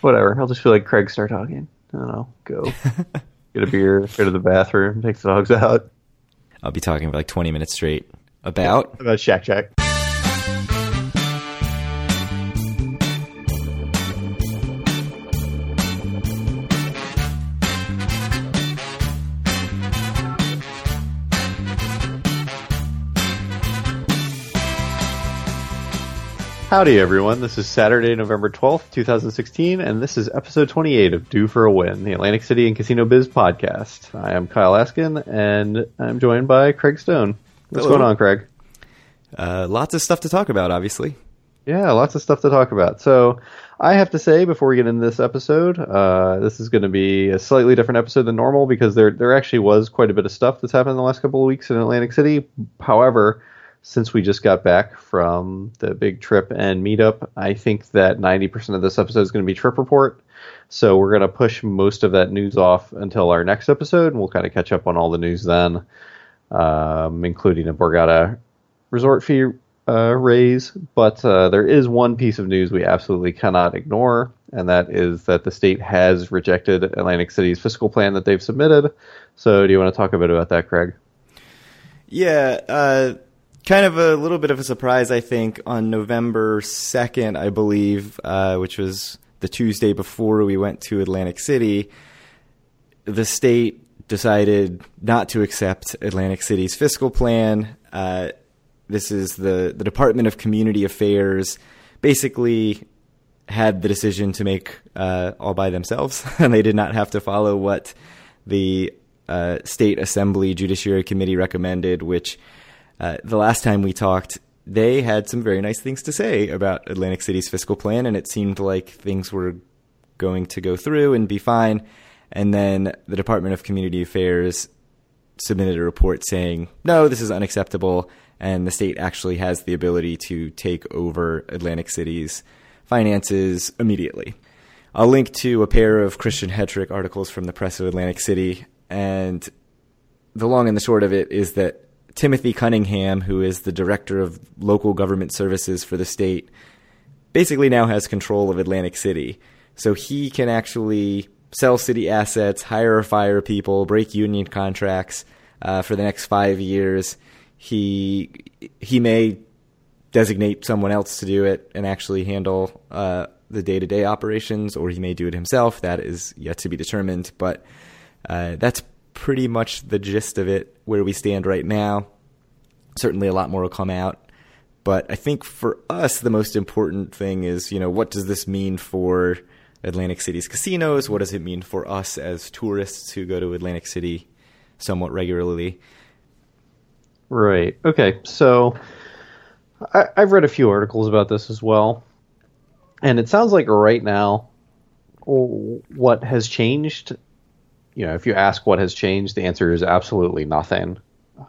Whatever. I'll just feel like Craig start talking. I don't know. Go get a beer, go to the bathroom, take the dogs out. I'll be talking for like 20 minutes straight about About Shack Jack. Howdy, everyone. This is Saturday, November 12th, 2016, and this is episode 28 of Due for a Win, the Atlantic City and Casino Biz podcast. I am Kyle Askin, and I'm joined by Craig Stone. What's Hello. going on, Craig? uh, lots of stuff to talk about, obviously. Yeah, lots of stuff to talk about. So, I have to say before we get into this episode, uh, this is going to be a slightly different episode than normal because there there actually was quite a bit of stuff that's happened in the last couple of weeks in Atlantic City. However, since we just got back from the big trip and meetup, I think that 90% of this episode is going to be trip report. So we're going to push most of that news off until our next episode, and we'll kind of catch up on all the news then, um, including a Borgata resort fee uh, raise. But uh, there is one piece of news we absolutely cannot ignore, and that is that the state has rejected Atlantic City's fiscal plan that they've submitted. So do you want to talk a bit about that, Craig? Yeah, uh, kind of a little bit of a surprise, I think, on November 2nd, I believe, uh, which was the Tuesday before we went to Atlantic City. The state decided not to accept Atlantic City's fiscal plan. Uh, this is the, the Department of Community Affairs basically had the decision to make uh, all by themselves, and they did not have to follow what the uh, State Assembly Judiciary Committee recommended, which uh, the last time we talked, they had some very nice things to say about Atlantic City's fiscal plan, and it seemed like things were going to go through and be fine. And then the Department of Community Affairs submitted a report saying, no, this is unacceptable, and the state actually has the ability to take over Atlantic City's finances immediately. I'll link to a pair of Christian Hetrick articles from the Press of Atlantic City, and the long and the short of it is that Timothy Cunningham, who is the director of local government services for the state, basically now has control of Atlantic City. So he can actually sell city assets, hire or fire people, break union contracts uh, for the next five years. He he may designate someone else to do it and actually handle uh, the day to day operations, or he may do it himself. That is yet to be determined. But uh, that's pretty much the gist of it where we stand right now. Certainly, a lot more will come out. But I think for us, the most important thing is, you know, what does this mean for Atlantic City's casinos? What does it mean for us as tourists who go to Atlantic City somewhat regularly? Right. Okay. So I, I've read a few articles about this as well, and it sounds like right now, what has changed. You know, if you ask what has changed, the answer is absolutely nothing.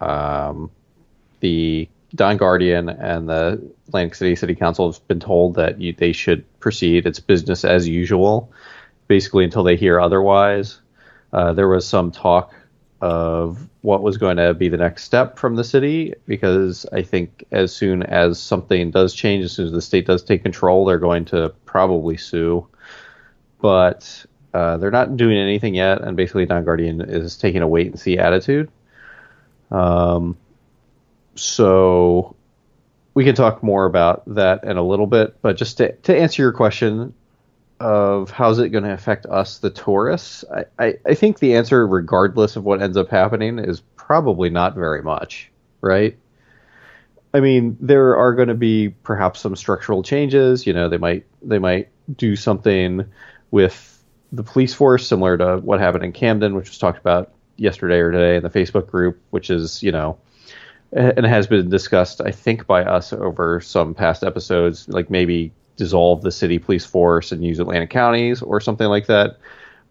Um, the Don Guardian and the Atlantic City City Council have been told that you, they should proceed. It's business as usual, basically until they hear otherwise. Uh, there was some talk of what was going to be the next step from the city because I think as soon as something does change, as soon as the state does take control, they're going to probably sue. But uh, they're not doing anything yet, and basically Don Guardian is taking a wait and see attitude. Um, so we can talk more about that in a little bit, but just to, to answer your question of how's it going to affect us, the tourists, I, I, I think the answer, regardless of what ends up happening, is probably not very much, right? I mean, there are going to be perhaps some structural changes. You know, they might they might do something with the police force, similar to what happened in Camden, which was talked about yesterday or today in the Facebook group, which is you know and has been discussed, I think, by us over some past episodes, like maybe dissolve the city police force and use Atlantic County's or something like that.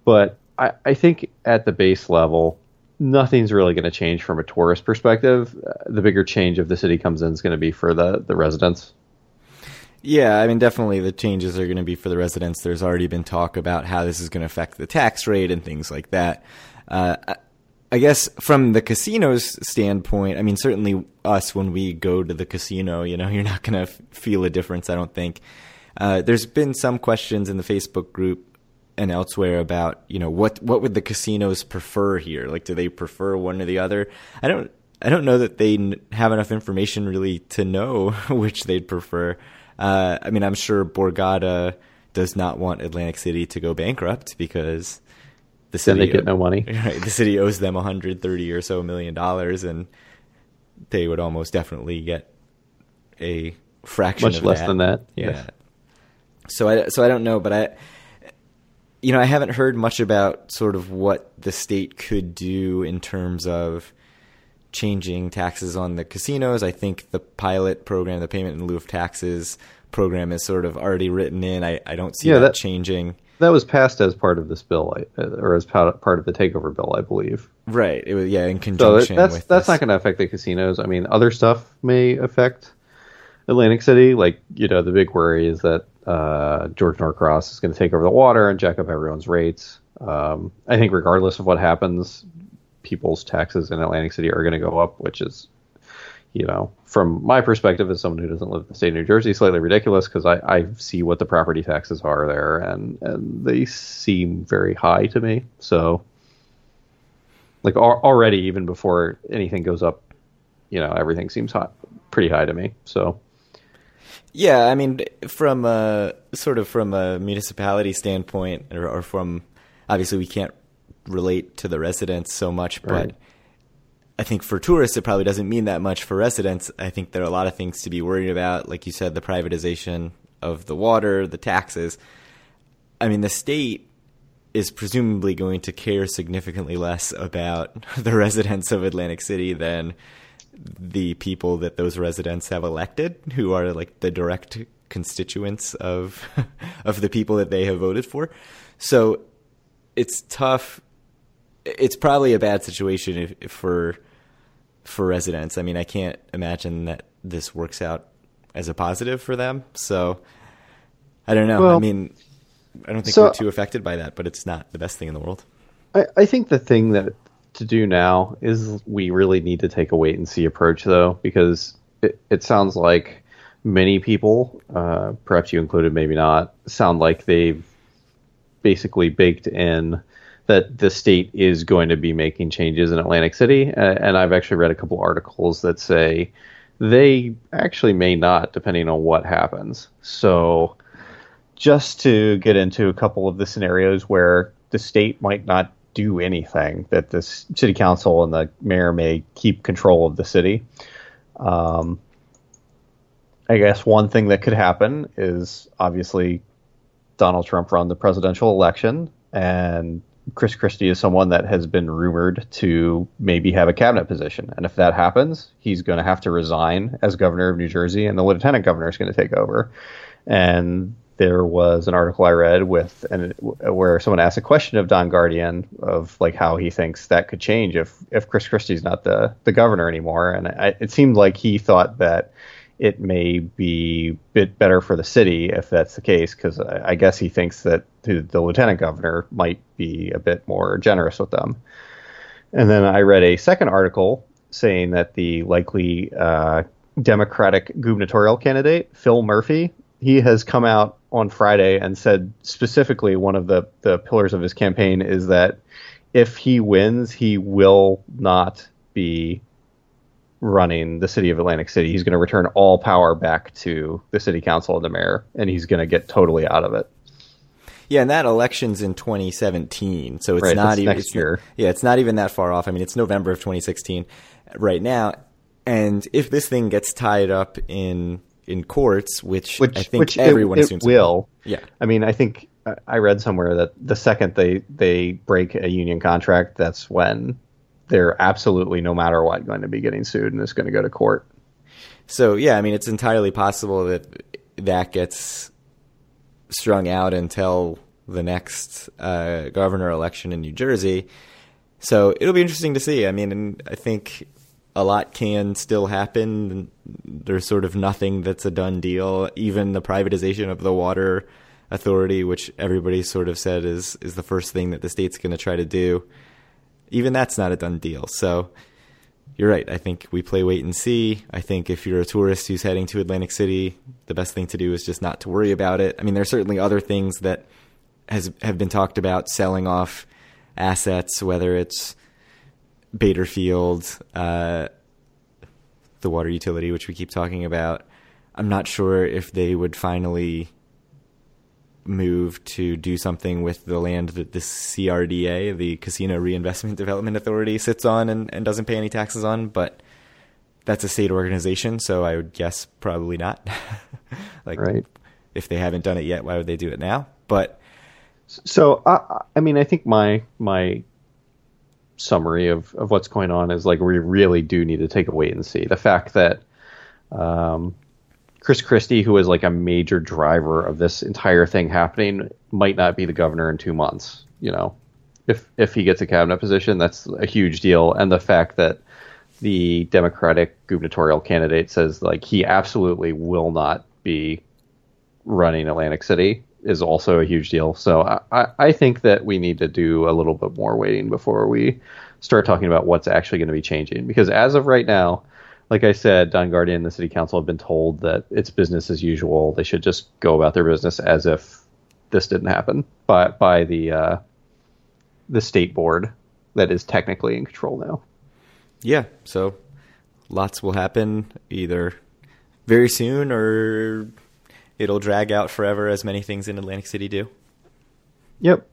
But I, I think at the base level, nothing's really going to change from a tourist perspective. The bigger change if the city comes in is going to be for the, the residents. Yeah, I mean, definitely the changes are going to be for the residents. There's already been talk about how this is going to affect the tax rate and things like that. Uh, I- guess from the casino's standpoint, I mean, certainly us when we go to the casino, you know, you're not going to f- feel a difference, I don't think. Uh, there's been some questions in the Facebook group and elsewhere about you know what what would the casinos prefer here? Like, do they prefer one or the other? I don't I don't know that they have enough information really to know which they'd prefer. Uh, I mean, I'm sure Borgata does not want Atlantic City to go bankrupt because the city then they get no money. Right, the city owes them 130 or so million dollars, and they would almost definitely get a fraction much less that. than that. Yeah. Yes. So I so I don't know, but I you know I haven't heard much about sort of what the state could do in terms of changing taxes on the casinos. I think the pilot program, the payment in lieu of taxes program, is sort of already written in. I, I don't see yeah, that, that, changing. That was passed as part of this bill, or as part of the takeover bill, I believe. Right. It was yeah in conjunction. So that's with that's this. not going to affect the casinos. I mean, other stuff may affect Atlantic City. Like you know, the big worry is that uh, George Norcross is going to take over the water and jack up everyone's rates. Um, I think regardless of what happens, people's taxes in Atlantic City are going to go up, which is, you know, from my perspective as someone who doesn't live in the state of New Jersey, slightly ridiculous because I, I see what the property taxes are there and, and they seem very high to me. So, like al- already, even before anything goes up, you know, everything seems hot, pretty high to me. So, yeah, I mean, from a sort of from a municipality standpoint, or, or from obviously we can't relate to the residents so much, but. I think for tourists it probably doesn't mean that much for residents. I think there are a lot of things to be worried about, like you said, the privatization of the water, the taxes. I mean, the state is presumably going to care significantly less about the residents of Atlantic City than the people that those residents have elected, who are like the direct constituents of of the people that they have voted for. So it's tough it's probably a bad situation if, if for for residents. I mean, I can't imagine that this works out as a positive for them. So I don't know. Well, I mean, I don't think so, we're too affected by that, but it's not the best thing in the world. I, I think the thing that to do now is we really need to take a wait and see approach, though, because it, it sounds like many people, uh, perhaps you included, maybe not, sound like they've basically baked in that the state is going to be making changes in Atlantic City. And I've actually read a couple articles that say they actually may not, depending on what happens. So, just to get into a couple of the scenarios where the state might not do anything, that the city council and the mayor may keep control of the city. Um, I guess one thing that could happen is obviously Donald Trump run the presidential election and Chris Christie is someone that has been rumored to maybe have a cabinet position. And if that happens, he's going to have to resign as governor of New Jersey, and the lieutenant governor is going to take over. And there was an article I read with and where someone asked a question of Don Guardian of like how he thinks that could change if if Chris Christie's not the the governor anymore. And I, it seemed like he thought that it may be a bit better for the city if that's the case, because I, I, guess he thinks that the, the, lieutenant governor might be a bit more generous with them. And then I read a second article saying that the likely uh, Democratic gubernatorial candidate, Phil Murphy, he has come out on Friday and said specifically one of the, the pillars of his campaign is that if he wins, he will not be running the city of Atlantic City. He's going to return all power back to the city council and the mayor, and he's going to get totally out of it. Yeah, and that election's in 2017, so it's right, not even next year. Yeah, it's not even that far off. I mean, it's November of 2016 right now, and if this thing gets tied up in in courts, which, which I think which everyone it, assumes it will. Yeah, I mean, I think I read somewhere that the second they they break a union contract, that's when they're absolutely no matter what going to be getting sued and it's going to go to court. So yeah, I mean it's entirely possible that that gets strung out until the next uh, governor election in New Jersey. So it'll be interesting to see. I mean, I think a lot can still happen. There's sort of nothing that's a done deal. Even the privatization of the water authority, which everybody sort of said is is the first thing that the state's going to try to do even that's not a done deal. So you're right. I think we play wait and see. I think if you're a tourist who's heading to Atlantic City, the best thing to do is just not to worry about it. I mean, there's certainly other things that has have been talked about selling off assets, whether it's Bader Field, uh, the water utility, which we keep talking about. I'm not sure if they would finally move to do something with the land that the CRDA, the Casino Reinvestment Development Authority, sits on and, and doesn't pay any taxes on, but that's a state organization, so I would guess probably not. like, right. if they haven't done it yet, why would they do it now? But so, I, I mean, I think my my summary of, of what's going on is like we really do need to take a wait and see. The fact that um, Chris Christie, who is like a major driver of this entire thing happening, might not be the governor in two months. You know, if if he gets a cabinet position, that's a huge deal. And the fact that the Democratic gubernatorial candidate says like he absolutely will not be running Atlantic City is also a huge deal. So I, I think that we need to do a little bit more waiting before we start talking about what's actually going to be changing. Because as of right now, like I said, Don Guardian and the city council have been told that it's business as usual. They should just go about their business as if this didn't happen by by the uh, the state board that is technically in control now. Yeah, so lots will happen either very soon or it'll drag out forever, as many things in Atlantic City do. Yep.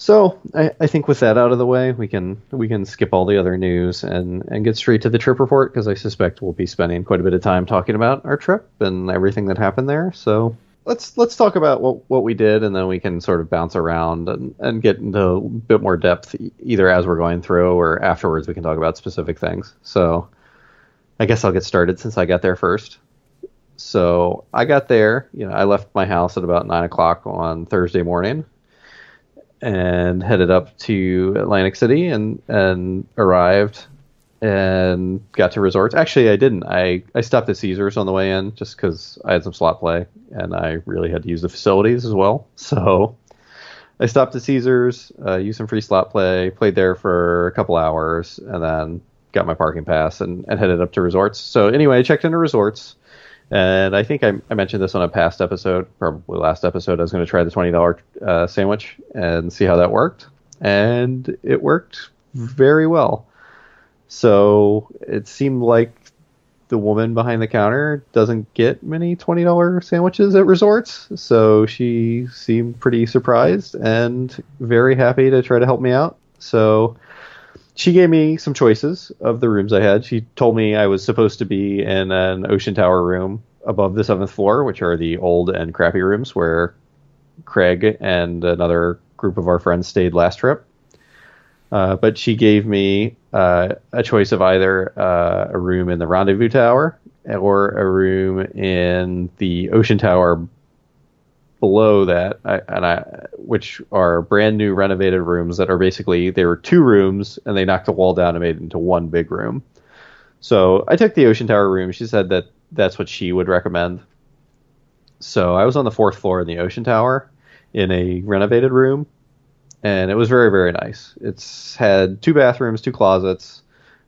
So I, I, think with that out of the way, we can we can skip all the other news and, and get straight to the trip report because I suspect we'll be spending quite a bit of time talking about our trip and everything that happened there. So let's let's talk about what what we did and then we can sort of bounce around and, and get into a bit more depth either as we're going through or afterwards we can talk about specific things. So I guess I'll get started since I got there first. So I got there, you know, I left my house at about nine o'clock on Thursday morning and headed up to Atlantic City and and arrived and got to resorts. Actually, I didn't. I, I stopped at Caesars on the way in just because I had some slot play and I really had to use the facilities as well. So I stopped at Caesars, uh, used some free slot play, played there for a couple hours, and then got my parking pass and, and headed up to resorts. So anyway, I checked into resorts. And I think I, I, mentioned this on a past episode, probably last episode. I was going to try the twenty dollar uh, sandwich and see how that worked, and it worked very well. So it seemed like the woman behind the counter doesn't get many twenty dollar sandwiches at resorts, so she seemed pretty surprised and very happy to try to help me out. So she gave me some choices of the rooms I had. She told me I was supposed to be in an ocean tower room above the seventh floor, which are the old and crappy rooms where Craig and another group of our friends stayed last trip. Uh, but she gave me uh, a choice of either uh, a room in the rendezvous tower or a room in the ocean tower below that, I, and I, which are brand new renovated rooms that are basically they were two rooms and they knocked the wall down and made it into one big room. So I took the Ocean Tower room. She said that that's what she would recommend. So I was on the fourth floor in the Ocean Tower in a renovated room, and it was very very nice. It's had two bathrooms, two closets,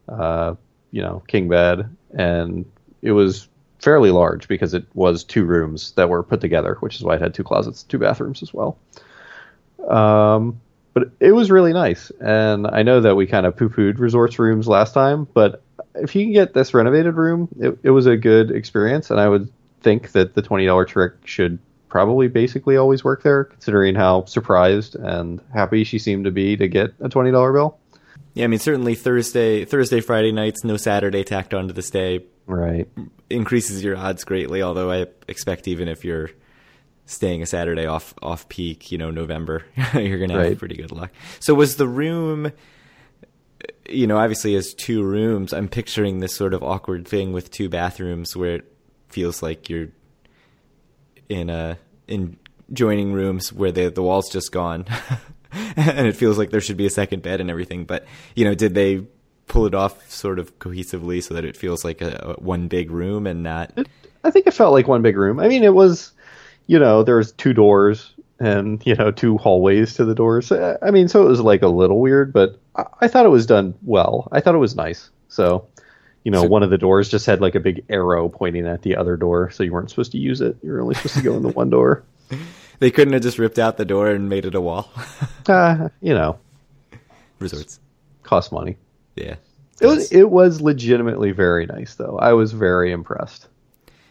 uh, you know, king bed, and it was fairly large because it was two rooms that were put together, which is why it had two closets, two bathrooms as well. Um, but it was really nice, and I know that we kind of poo-pooed resorts rooms last time, but if you can get this renovated room, it, it was a good experience, and I would think that the twenty dollar trick should probably basically always work there, considering how surprised and happy she seemed to be to get a twenty dollar bill. Yeah, I mean certainly Thursday, Thursday, Friday nights, no Saturday tacked onto this stay right increases your odds greatly. Although I expect even if you're staying a Saturday off off peak, you know, November, you're gonna have pretty good luck. So was the room you know, obviously as two rooms, I'm picturing this sort of awkward thing with two bathrooms where it feels like you're in a in joining rooms where the the wall's just gone. and it feels like there should be a second bed and everything, but you know, did they pull it off sort of cohesively so that it feels like a, a one big room and not. It, I think it felt like one big room. I mean, it was, you know, there was two doors and you know two hallways to the doors. I mean, so it was like a little weird, but I, I thought it was done well. I thought it was nice. So, you know, So- one of the doors just had like a big arrow pointing at the other door, so you weren't supposed to use it. You were only supposed to go in the one door. They couldn't have just ripped out the door and made it a wall. Uh, you know, Resorts. cost money. Yeah. It was it was legitimately very nice though. I was very impressed.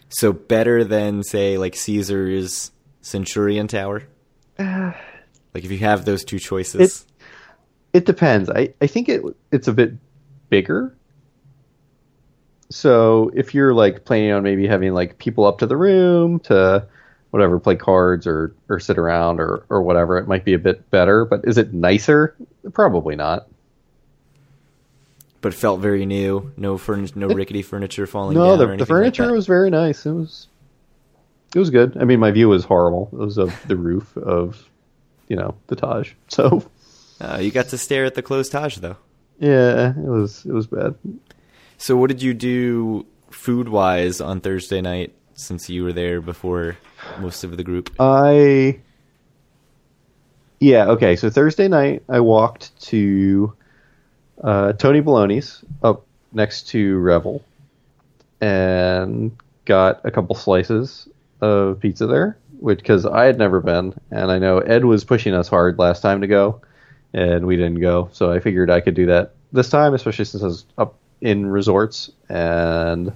So better than say like Caesar's Centurion Tower. Uh, like if you have those two choices. It depends. I, I think it it's a bit bigger. So if you're like planning on maybe having like people up to the room to whatever play cards or or sit around or or whatever, it might be a bit better. But is it nicer? Probably not. But felt very new. No furniture, no rickety furniture falling No, down. the, the anything like furniture was very nice. It was it was good. I mean, my view was horrible. It was of the roof of you know the Taj. So Uh, you got to stare at the closed Taj though. yeah, it was it was bad. So what did you do food wise on Thursday night since you were there before most of the group? I yeah okay. So Thursday night, I walked to uh, Tony Baloney's up next to Revel, and got a couple slices of pizza there, which because I had never been, and I know Ed was pushing us hard last time to go, and we didn't go. So I figured I could do that this time, especially since I was up in resorts and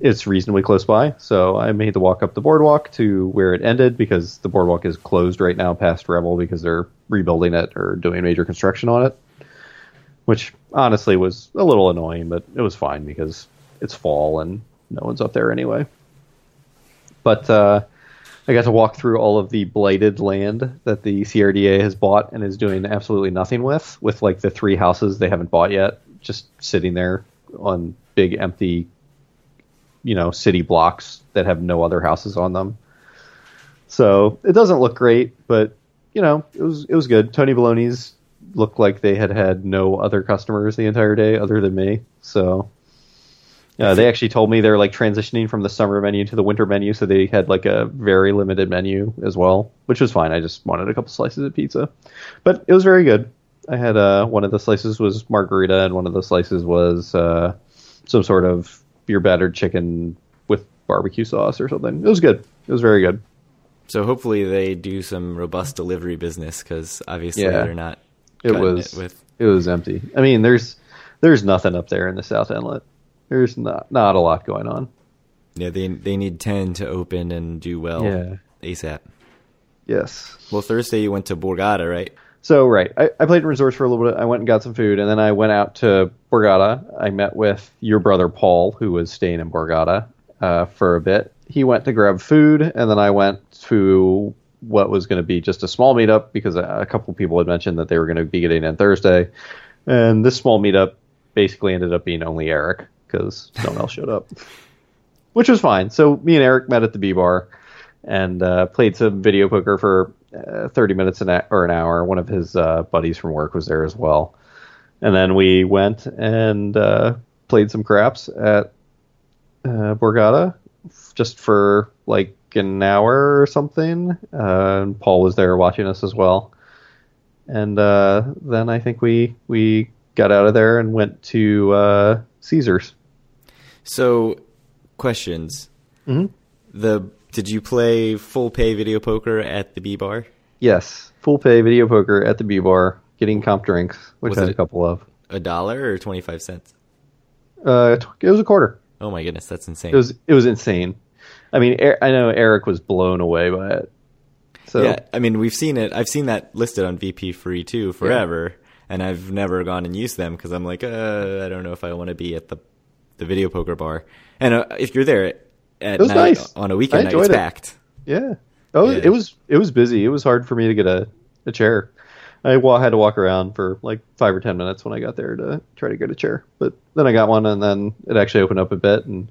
it's reasonably close by. So I made the walk up the boardwalk to where it ended because the boardwalk is closed right now past Revel because they're rebuilding it or doing major construction on it. Which honestly was a little annoying, but it was fine because it's fall and no one's up there anyway. But uh, I got to walk through all of the blighted land that the CRDA has bought and is doing absolutely nothing with, with like the three houses they haven't bought yet, just sitting there on big empty you know city blocks that have no other houses on them. So it doesn't look great, but you know it was it was good. Tony Baloney's looked like they had had no other customers the entire day other than me. So uh, they actually told me they're like transitioning from the summer menu to the winter menu, so they had like a very limited menu as well, which was fine. I just wanted a couple slices of pizza, but it was very good. I had uh, one of the slices was margarita, and one of the slices was uh, some sort of beer battered chicken with barbecue sauce or something. It was good. It was very good. So hopefully they do some robust delivery business because obviously Yeah. they're not. It was it with. it was empty. I mean, there's there's nothing up there in the South Inlet. There's not not a lot going on. Yeah, they they need ten to open and do well. Yeah. ASAP. Yes. Well, Thursday you went to Borgata, right? So right, I, I played in resorts for a little bit. I went and got some food, and then I went out to Borgata. I met with your brother Paul, who was staying in Borgata uh, for a bit. He went to grab food, and then I went to what was going to be just a small meetup because a, couple people had mentioned that they were going to be getting in Thursday, and this small meetup basically ended up being only Eric because no one else showed up, which was fine. So me and Eric met at the B bar and uh, played some video poker for uh, 30 minutes an or an hour. One of his uh, buddies from work was there as well. And then we went and uh, played some craps at uh, Borgata just for like an hour or something. Uh, and Paul was there watching us as well. And uh, then I think we we got out of there and went to uh, Caesars. So, questions. Mhm. The did you play full pay video poker at the B bar? Yes, full pay video poker at the B bar, getting comp drinks, which Was I had a couple of. A dollar or twenty five cents? Uh, it it was a quarter. Oh my goodness, that's insane. It was it was insane. I mean, I know Eric was blown away by it. So yeah, I mean we've seen it. I've seen that listed on VP Free 2 forever, and I've never gone and used them because I'm like, uh, I don't know if I want to be at the the video poker bar. And uh, if you're there at night nice. on a weekend night, it's it. packed. yeah. Oh, Yeah. it was it was busy. It was hard for me to get a, a chair. I had to walk around for like five or ten minutes when I got there to try to get a chair. But then I got one, and then it actually opened up a bit, and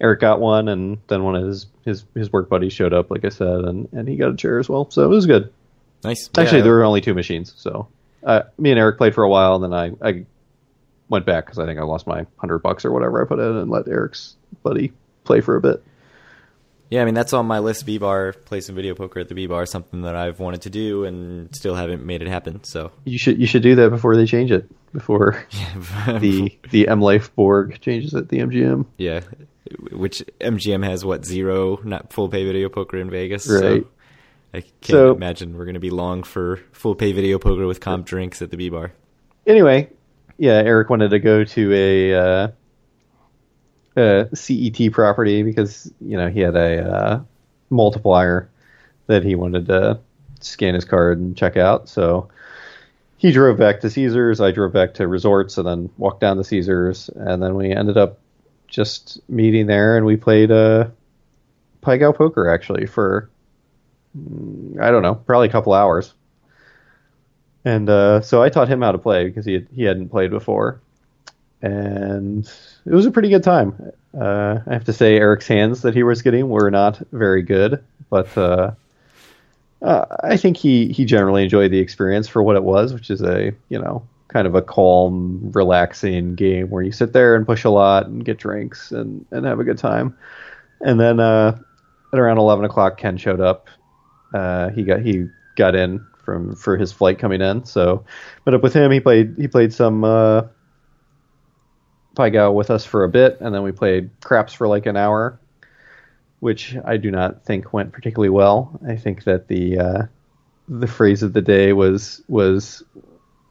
Eric got one, and then one of his his, his work buddies showed up, like I said, and, and he got a chair as well. So it was good. Nice. Actually, Yeah. there were only two machines, so uh, me and Eric played for a while, and then I, I went back because I think I lost my hundred bucks or whatever I put in, and let Eric's buddy play for a bit. Yeah, I mean that's on my list. B bar, play some video poker at the B bar, something that I've wanted to do and still haven't made it happen. So You should you should do that before they change it. Before the the M Life Borg changes at the MGM. yeah, which MGM has what zero not full pay video poker in Vegas. Right. So I can't So- imagine we're going to be long for full pay video poker with comp drinks at the B bar. Anyway, yeah, Eric wanted to go to a, uh, a CET property because you know he had a uh, multiplier that he wanted to scan his card and check out. So he drove back to Caesars. I drove back to Resorts and then walked down to Caesars, and then we ended up just meeting there and we played uh, Pai Gow poker actually for mm, I don't know, probably a couple hours. And uh, so I taught him how to play because he had, he hadn't played before, and it was a pretty good time. Uh, I have to say, Eric's hands that he was getting were not very good, but uh, uh, I think he he generally enjoyed the experience for what it was, which is a you know kind of a calm, relaxing game where you sit there and push a lot and get drinks and and have a good time. And then uh, at around eleven o'clock, Ken showed up. Uh, he got he got in from for his flight coming in. So met up with him. He played he played some uh, Pai Gow with us for a bit, and then we played craps for like an hour, which I do not think went particularly well. I think that the uh, the phrase of the day was was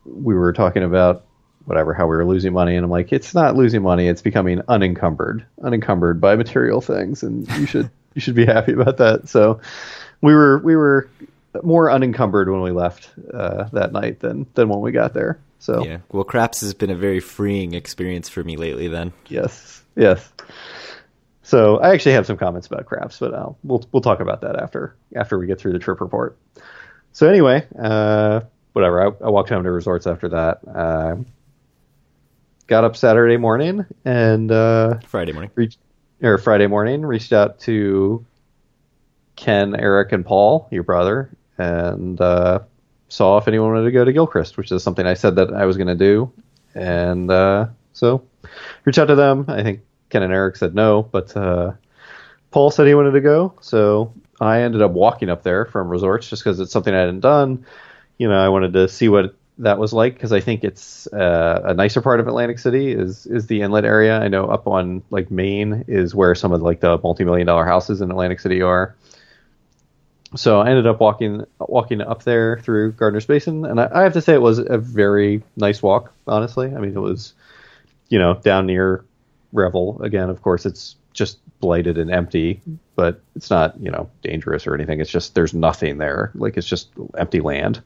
we were talking about whatever how we were losing money, and I'm like, it's not losing money, it's becoming unencumbered, unencumbered by material things, and you should you should be happy about that. So we were we were more unencumbered when we left uh, that night than than when we got there. So Yeah. Well, craps has been a very freeing experience for me lately. Then. yes, yes. So I actually have some comments about craps, but uh, we'll we'll talk about that after after we get through the trip report. So anyway, uh, whatever. I, I walked home to resorts after that. Uh, got up Saturday morning and uh, Friday morning. reached or Friday morning reached out to Ken, Eric, and Paul, your brother, and uh, saw if anyone wanted to go to Gilchrist, which is something I said that I was going to do, and uh, so reached out to them. I think Ken and Eric said no, but uh, Paul said he wanted to go, so I ended up walking up there from resorts just because it's something I hadn't done. You know, I wanted to see what that was like because I think it's uh, a nicer part of Atlantic City is is the inlet area. I know up on like Maine is where some of like the multi million dollar houses in Atlantic City are. So I ended up walking walking up there through Gardner's Basin, and I, I have to say it was a very nice walk. Honestly, I mean it was, you know, down near Revel again. Of course, it's just blighted and empty, but it's not you know dangerous or anything. It's just there's nothing there. Like it's just empty land.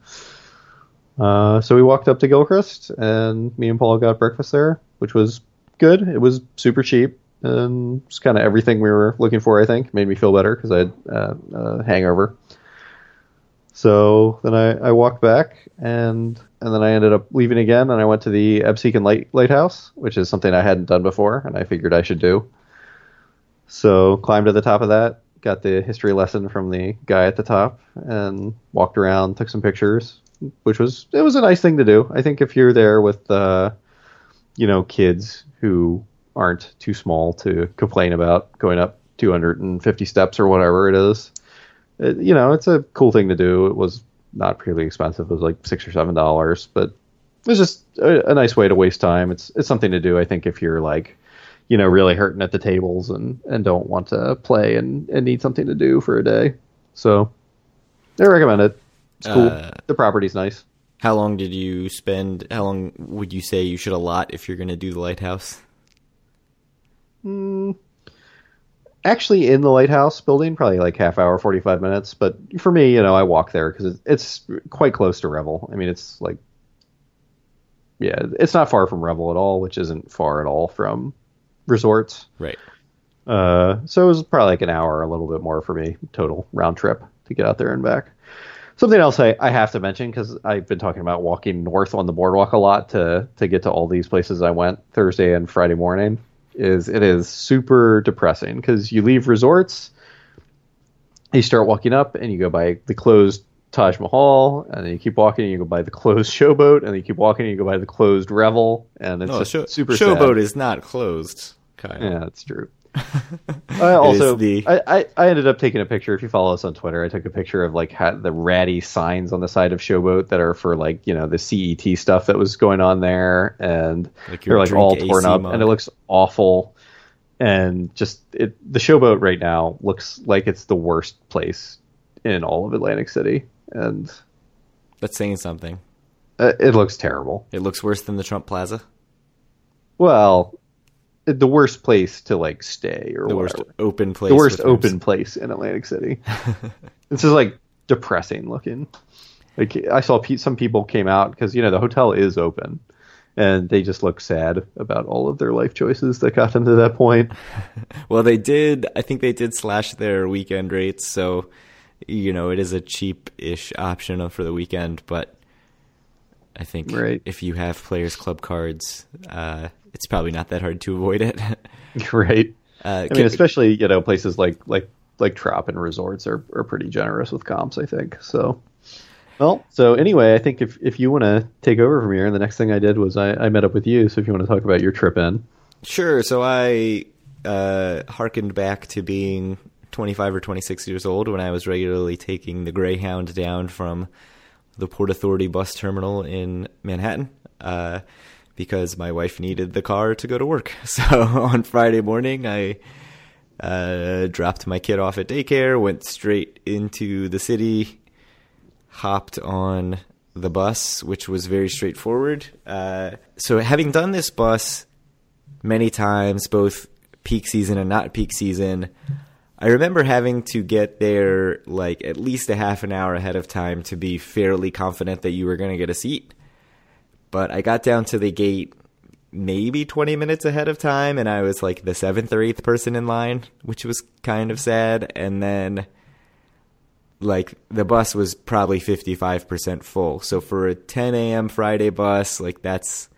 Uh, so we walked up to Gilchrist, and me and Paul got breakfast there, which was good. It was super cheap, and it's kind of everything we were looking for. I think made me feel better because I had uh, a hangover. So then I, I walked back, and and then I ended up leaving again, and I went to the Absecon Light Lighthouse, which is something I hadn't done before, and I figured I should do. So climbed to the top of that, got the history lesson from the guy at the top, and walked around, took some pictures, which was it was a nice thing to do. I think if you're there with uh, you know kids who aren't too small to complain about going up 250 steps or whatever it is, it, you know it's a cool thing to do. It was not particularly expensive. It was like six or seven dollars, but it was just a, a nice way to waste time. It's it's something to do. I think if you're like you know really hurting at the tables and and don't want to play and and need something to do for a day. So I recommend it. It's cool. Uh, the property's nice. How long did you spend? How long would you say you should allot if you're going to do the lighthouse? Actually, in the lighthouse building, probably like half hour, forty five minutes. But for me, you know, I walk there because it's, it's quite close to Revel. I mean, it's like, yeah, it's not far from Revel at all, which isn't far at all from resorts. Right. Uh, so it was probably like an hour, a little bit more for me total round trip to get out there and back. Something else I, I have to mention because I've been talking about walking north on the boardwalk a lot to to get to all these places I went Thursday and Friday morning. Is it is super depressing because you leave resorts, you start walking up and you go by the closed Taj Mahal, and then you keep walking and you go by the closed Showboat, and then you keep walking and you go by the closed Revel, and it's No, just show, super Showboat sad. is not closed. Kyle. Yeah, that's true. I also the- I, I, I ended up taking a picture. If you follow us on Twitter, I took a picture of like ha- the ratty signs on the side of Showboat that are for like you know the CET stuff that was going on there, and Like they're like all AC torn up, mug. and it looks awful. And just it, the Showboat right now looks like it's the worst place in all of Atlantic City, and That's saying something. uh, it looks terrible. It looks worse than the Trump Plaza. Well, the worst place to like stay or The whatever. worst open place. the worst with rooms. open place in Atlantic City. this is like depressing looking. Like I saw pe- some people came out because you know the hotel is open, and they just look sad about all of their life choices that got them to that point. Well, they did. I think they did slash their weekend rates, so you know it is a cheap-ish option for the weekend. But I think Right. if you have Players Club cards, uh, it's probably not that hard to avoid it. right. uh, I mean, especially you know places like like like Trop and resorts are are pretty generous with comps. I think so. Well, so anyway, I think if if you want to take over from here, and the next thing I did was I, I met up with you. So if you want to talk about your trip in, Sure. So I uh, harkened back to being 25 or 26 years old when I was regularly taking the Greyhound down from the Port Authority bus terminal in Manhattan uh, because my wife needed the car to go to work. So on Friday morning, I uh, dropped my kid off at daycare, went straight into the city, hopped on the bus, which was very straightforward. Uh, so having done this bus many times, both peak season and not peak season. I remember having to get there like at least a half an hour ahead of time to be fairly confident that you were going to get a seat. But I got down to the gate maybe 20 minutes ahead of time and I was like the seventh or eighth person in line, which was kind of sad. And then like the bus was probably 55% full. So for a 10 a.m. Friday bus, like that's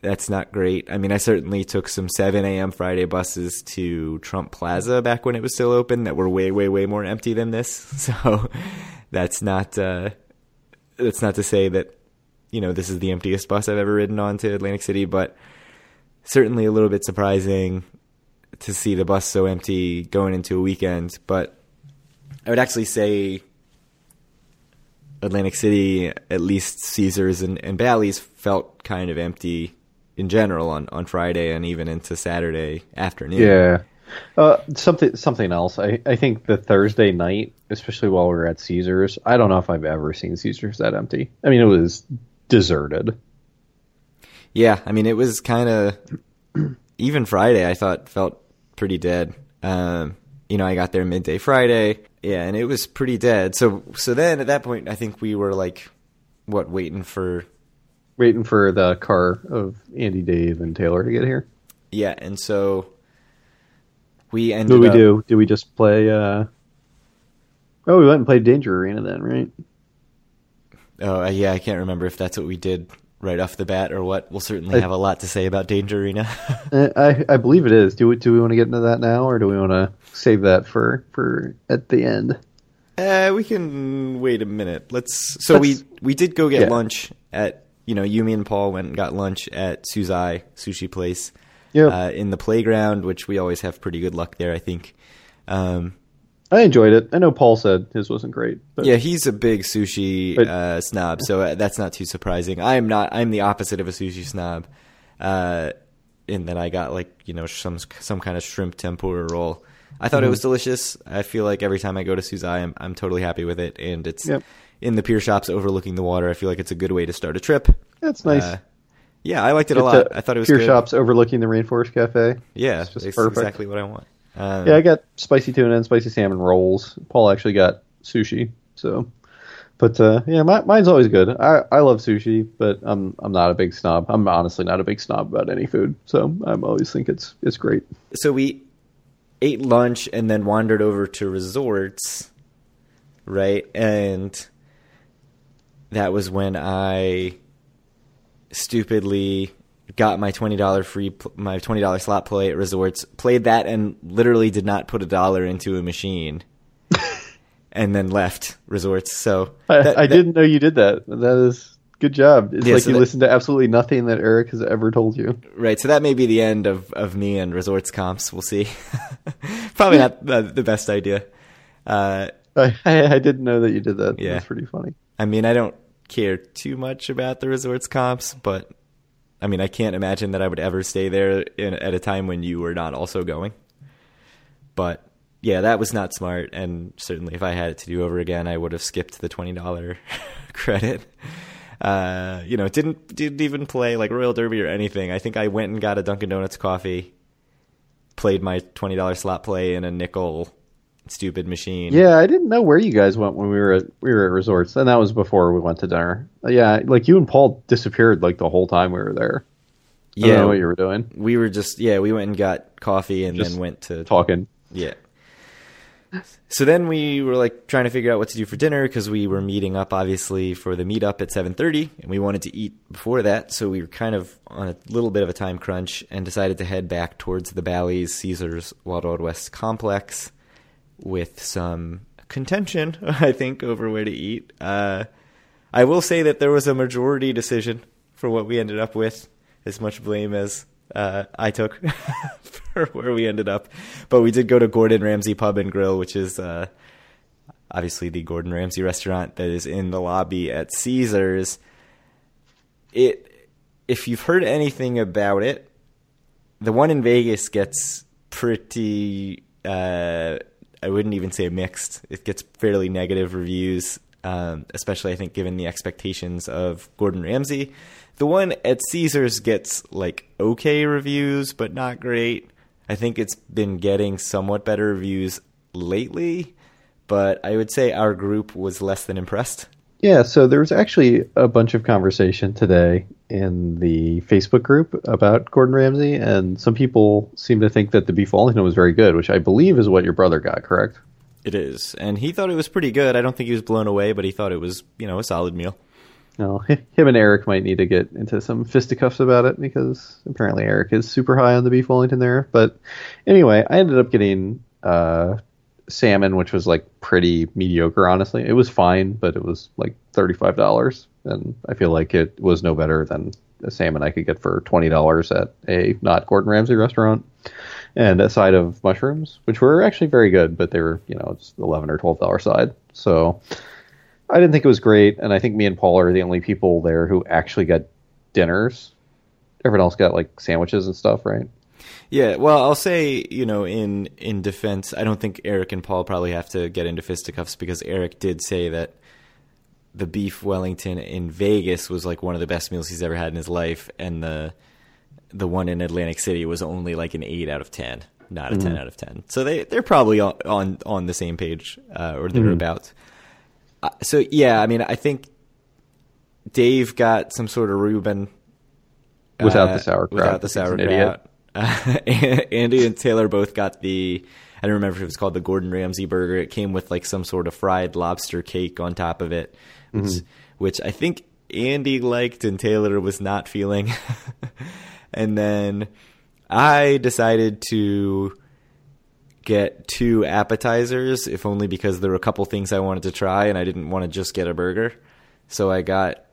that's not great. I mean, I certainly took some 7 a.m. Friday buses to Trump Plaza back when it was still open that were way, way, way more empty than this. So that's not uh, that's not to say that you know this is the emptiest bus I've ever ridden on to Atlantic City, but certainly a little bit surprising to see the bus so empty going into a weekend. But I would actually say Atlantic City, at least Caesars and, and Bally's, felt kind of empty in general on, on Friday and even into Saturday afternoon. Yeah. Uh, something something else. I, I think the Thursday night, especially while we were at Caesars, I don't know if I've ever seen Caesars that empty. I mean, it was deserted. Yeah, I mean, it was kind of even Friday. I thought felt pretty dead. Um, you know, I got there midday Friday. Yeah, and it was pretty dead. So, so then at that point, I think we were like, what, waiting for Waiting for the car of Andy, Dave, and Taylor to get here. yeah, and so we ended. What did we up- do? Did we just play? Uh... Oh, we went and played Danger Arena then, right? Oh, uh, yeah, I can't remember if that's what we did right off the bat or what. We'll certainly I- have a lot to say about Danger Arena. Uh, I I believe it is. Do we do we want to get into that now, or do we want to save that for for at the end? Uh, we can wait a minute. Let's. So Let's- we we did go get yeah. lunch at you know you me and Paul went and got lunch at Suzai Sushi Place. Yeah. Uh, in the playground, which we always have pretty good luck there, I think. Um, I enjoyed it. I know Paul said his wasn't great, but yeah, he's a big sushi But- uh, snob, so uh, that's not too surprising. I am not. I'm the opposite of a sushi snob. Uh, in that I got like you know some some kind of shrimp tempura roll. I thought it Mm-hmm. was delicious. I feel like every time I go to Suzai, I'm I'm totally happy with it, and it's Yep. in the pier shops overlooking the water. I feel like it's a good way to start a trip. that's nice. Uh, yeah, I liked it a lot. I thought it was pier good. shops overlooking the Rainforest Cafe. Yeah, It's just it's perfect. exactly what I want. Um, Yeah, I got spicy tuna and spicy salmon rolls. Paul actually got sushi. So, but uh, yeah, my, mine's always good. I, I love sushi, but I'm I'm not a big snob. I'm honestly not a big snob about any food. So I'm always think it's it's great. so we ate lunch and then wandered over to resorts, right? And that was when I stupidly got my twenty dollar free my twenty dollar slot play at resorts, played that, and literally did not put a dollar into a machine, and then left resorts. So I, that- I that- didn't know you did that. That is Good job. It's Yeah, like so you that- listened to absolutely nothing that Eric has ever told you. Right, so that may be the end of, of me and resorts comps. We'll see. Probably not the, the best idea. Uh, I, I, I didn't know that you did that. Yeah. That's pretty funny. I mean, I don't care too much about the resorts comps, but I mean, I can't imagine that I would ever stay there in, at a time when you were not also going. But yeah, that was not smart, and certainly if I had it to do over again, I would have skipped the twenty dollar credit. Uh, you know, didn't didn't even play like Royal Derby or anything. I think I went and got a Dunkin' Donuts coffee, played my twenty dollar slot play in a nickel stupid machine. Yeah, I didn't know where you guys went when we were at we were at resorts, and that was before we went to dinner. Yeah, like you and Paul disappeared like the whole time we were there. I don't yeah. know what you were doing. we were just yeah, we went and got coffee and Just then went to Talking. Yeah. So then we were like trying to figure out what to do for dinner because we were meeting up obviously for the meetup at 7:30 and we wanted to eat before that so we were kind of on a little bit of a time crunch and decided to head back towards the Bally's Caesars Wild Wild West complex with some contention I think over where to eat. Uh, I will say that there was a majority decision for what we ended up with as much blame as uh, I took for where we ended up. But we did go to Gordon Ramsay Pub and Grill, which is uh, obviously the Gordon Ramsay restaurant that is in the lobby at Caesars. It, if you've heard anything about it, the one in Vegas gets pretty. Uh, I wouldn't even say mixed. It gets fairly negative reviews, um, especially I think given the expectations of Gordon Ramsay. The one at Caesars gets like okay reviews, but not great. I think it's been getting somewhat better reviews lately, but I would say our group was less than impressed. Yeah, so there was actually a bunch of conversation today in the Facebook group about Gordon Ramsay, and some people seem to think that the beef Wellington was very good, which I believe is what your brother got, correct? It is, and he thought it was pretty good. I don't think he was blown away, but he thought it was, you know, a solid meal. No, him and Eric might need to get into some fisticuffs about it because apparently Eric is super high on the beef Wellington there. But anyway, I ended up getting uh, salmon, which was like pretty mediocre. Honestly, it was fine, but it was like thirty five dollars, and I feel like it was no better than a salmon I could get for twenty dollars at a not Gordon Ramsay restaurant. And a side of mushrooms, which were actually very good, but they were you know just eleven or twelve dollar side. So I didn't think it was great, and I think me and Paul are the only people there who actually got dinners. Everyone else got like sandwiches and stuff, right? Yeah, well, I'll say, you know, in in defense, I don't think Eric and Paul probably have to get into fisticuffs because Eric did say that the beef Wellington in Vegas was like one of the best meals he's ever had in his life, and the the one in Atlantic City was only like an eight out of ten, not a ten out of ten. So they they're probably on on, on the same page uh, or thereabouts. Uh, so yeah, I mean, I think Dave got some sort of Reuben Without uh, the sauerkraut, Without the because an idiot. sauerkraut. Uh, Andy and Taylor both got the. I don't remember if it was called the Gordon Ramsay burger. It came with like some sort of fried lobster cake on top of it, Mm-hmm. which I think Andy liked and Taylor was not feeling. and then I decided to get two appetizers, if only because there were a couple things I wanted to try and I didn't want to just get a burger. So I got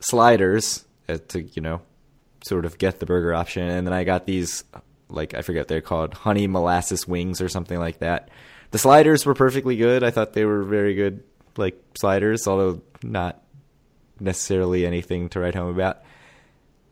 sliders uh, to, you know, sort of get the burger option. And then I got these, like, I forget they're called, honey molasses wings or something like that. The sliders were perfectly good. I thought they were very good, like, sliders, although not necessarily anything to write home about.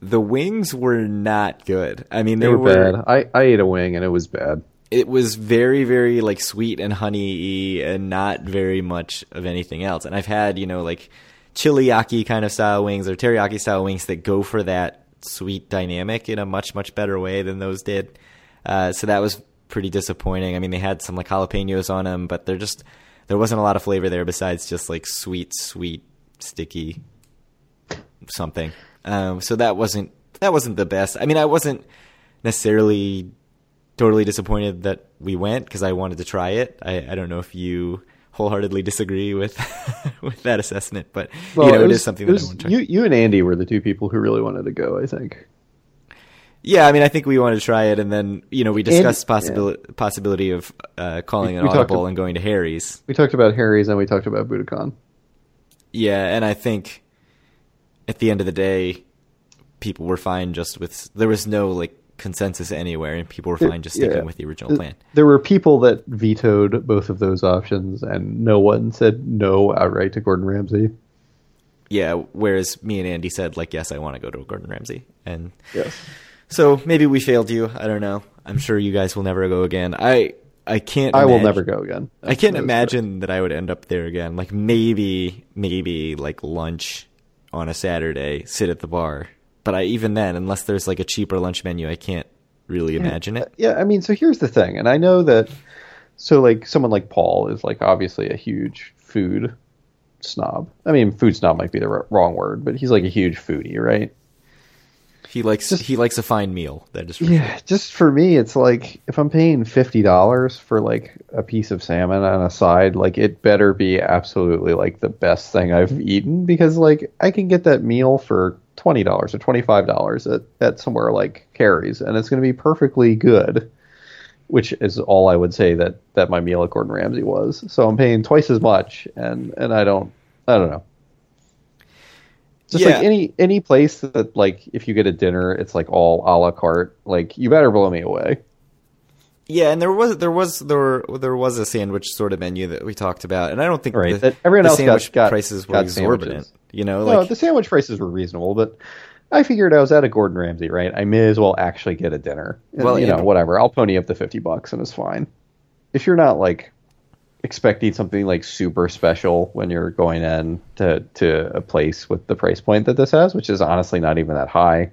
The wings were not good. I mean, They, they, were, bad. I, I ate a wing and it was bad. it was very very like sweet and honey and not very much of anything else and i've had you know like chiliaki kind of style wings or teriyaki style wings that go for that sweet dynamic in a much much better way than those did uh, so that was pretty disappointing i mean they had some like jalapenos on them but they're just there wasn't a lot of flavor there besides just like sweet sweet sticky something um, so that wasn't that wasn't the best i mean i wasn't necessarily totally disappointed that we went because I wanted to try it. I, I don't know if you wholeheartedly disagree with with that assessment, but you know, it was- is something it that was- I want to try. You, you and Andy were the two people who really wanted to go. I think. Yeah, I mean, I think we wanted to try it, and then you know, we discussed yeah. possibility possibility of uh, calling an We audible and going to Harry's. We talked about Harry's and we talked about Buddakan. Yeah, and I think at the end of the day, people were fine just with there was no like consensus anywhere, and people were fine just sticking yeah. with the original plan. There were people that vetoed both of those options, and no one said no outright to Gordon Ramsay. Yeah, whereas me and Andy said like, yes, I want to go to Gordon Ramsay, and Yes. So maybe we failed you. I don't know. I'm sure you guys will never go again. I I can't. I will never go again. I can't That's- imagine that I would end up there again. Like maybe, maybe like lunch on a Saturday, sit at the bar. But I even then, unless there's like a cheaper lunch menu, I can't really imagine it. Yeah, I mean, so here's the thing, and I know that. So, like, someone like Paul is like obviously a huge food snob. I mean, food snob might be the r- wrong word, but he's like a huge foodie, right? He likes Just- he likes a fine meal. That is Yeah, just for me, it's like if I'm paying fifty dollars for like a piece of salmon on a side, like it better be absolutely like the best thing I've mm-hmm. eaten because like I can get that meal for twenty dollars or twenty five dollars at at somewhere like Carrie's, and it's going to be perfectly good. Which is all I would say that that my meal at Gordon Ramsay was. So I'm paying twice as much, and and I don't I don't know. Just Yeah. like any any place that like if you get a dinner, it's like all a la carte. Like you better blow me away. Yeah, and there was there was there there was a sandwich sort of menu that we talked about, and I don't think Right, the, that everyone the else got- sandwich got- prices were got exorbitant. sandwiches. You know, no, the sandwich prices were reasonable, but I figured I was at a Gordon Ramsay, right? I may as well actually get a dinner. And, Well, you know, whatever. I'll pony up the fifty bucks and it's fine. If you're not like expecting something like super special when you're going in to to a place with the price point that this has, which is honestly not even that high,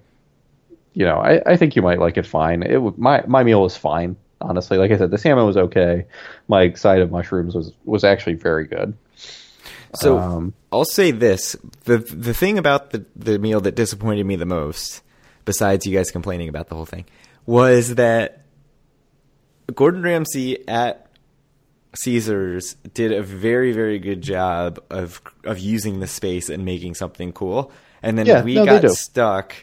you know, I, I think you might like it fine. It my my meal was fine, honestly. Like I said, the salmon was okay. My side of mushrooms was was actually very good. So Um, I'll say this: the the thing about the the meal that disappointed me the most, besides you guys complaining about the whole thing, was that Gordon Ramsay at Caesars did a very very good job of of using the space and making something cool, and then Yeah, we no, got stuck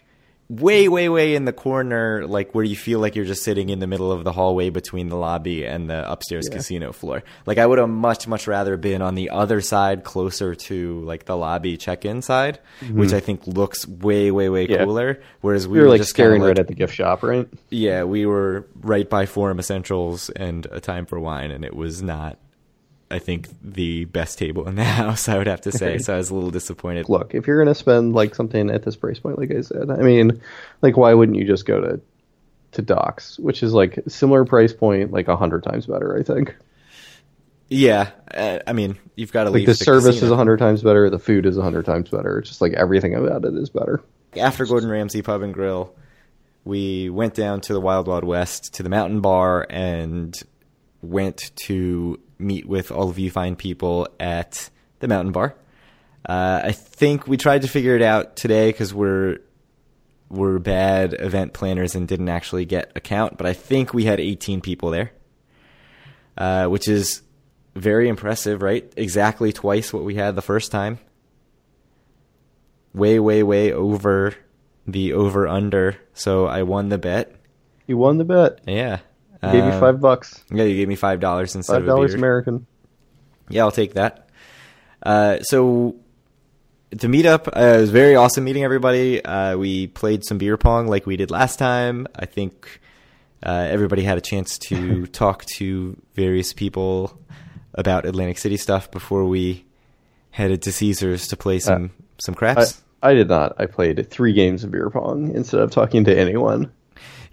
way way way in the corner like where you feel like you're just sitting in the middle of the hallway between the lobby and the upstairs Yeah. casino floor like i would have much much rather been on the other side closer to like the lobby check-in side which i think looks way way way Mm-hmm. Yeah. cooler whereas we we were like just staring like, right at the gift shop, right? yeah we were right by forum essentials and a time for wine and it was not i think the best table in the house i would have to say so i was a little disappointed look, if you're going to spend like something at this price point, like I said, I mean, like why wouldn't you just go to to Dock's, which is like similar price point, like a hundred times better, I think. yeah uh, i mean you've got to Like leave the service casino. is a hundred times better, the food is a hundred times better. It's just like everything about it is better. after Gordon Ramsay Pub and Grill, we went down to the Wild Wild West to the Mountain Bar and went to meet with all of you fine people at the Mountain Bar. Uh, I think we tried to figure it out today because we're we're bad event planners and didn't actually get a count, but I think we had 18 people there, uh, which is very impressive, right? Exactly twice what we had the first time way, way, way over the over under. So I won the bet. You won the bet. Yeah. Gave you five bucks, Yeah, you gave me five dollars instead five dollars. American. Yeah, I'll take that. Uh, so the meet up, uh, it was very awesome meeting everybody. Uh, we played some beer pong like we did last time. I think uh, everybody had a chance to talk to various people about Atlantic City stuff before we headed to Caesars to play some some I, craps. I did not. I played three games of beer pong instead of talking to anyone,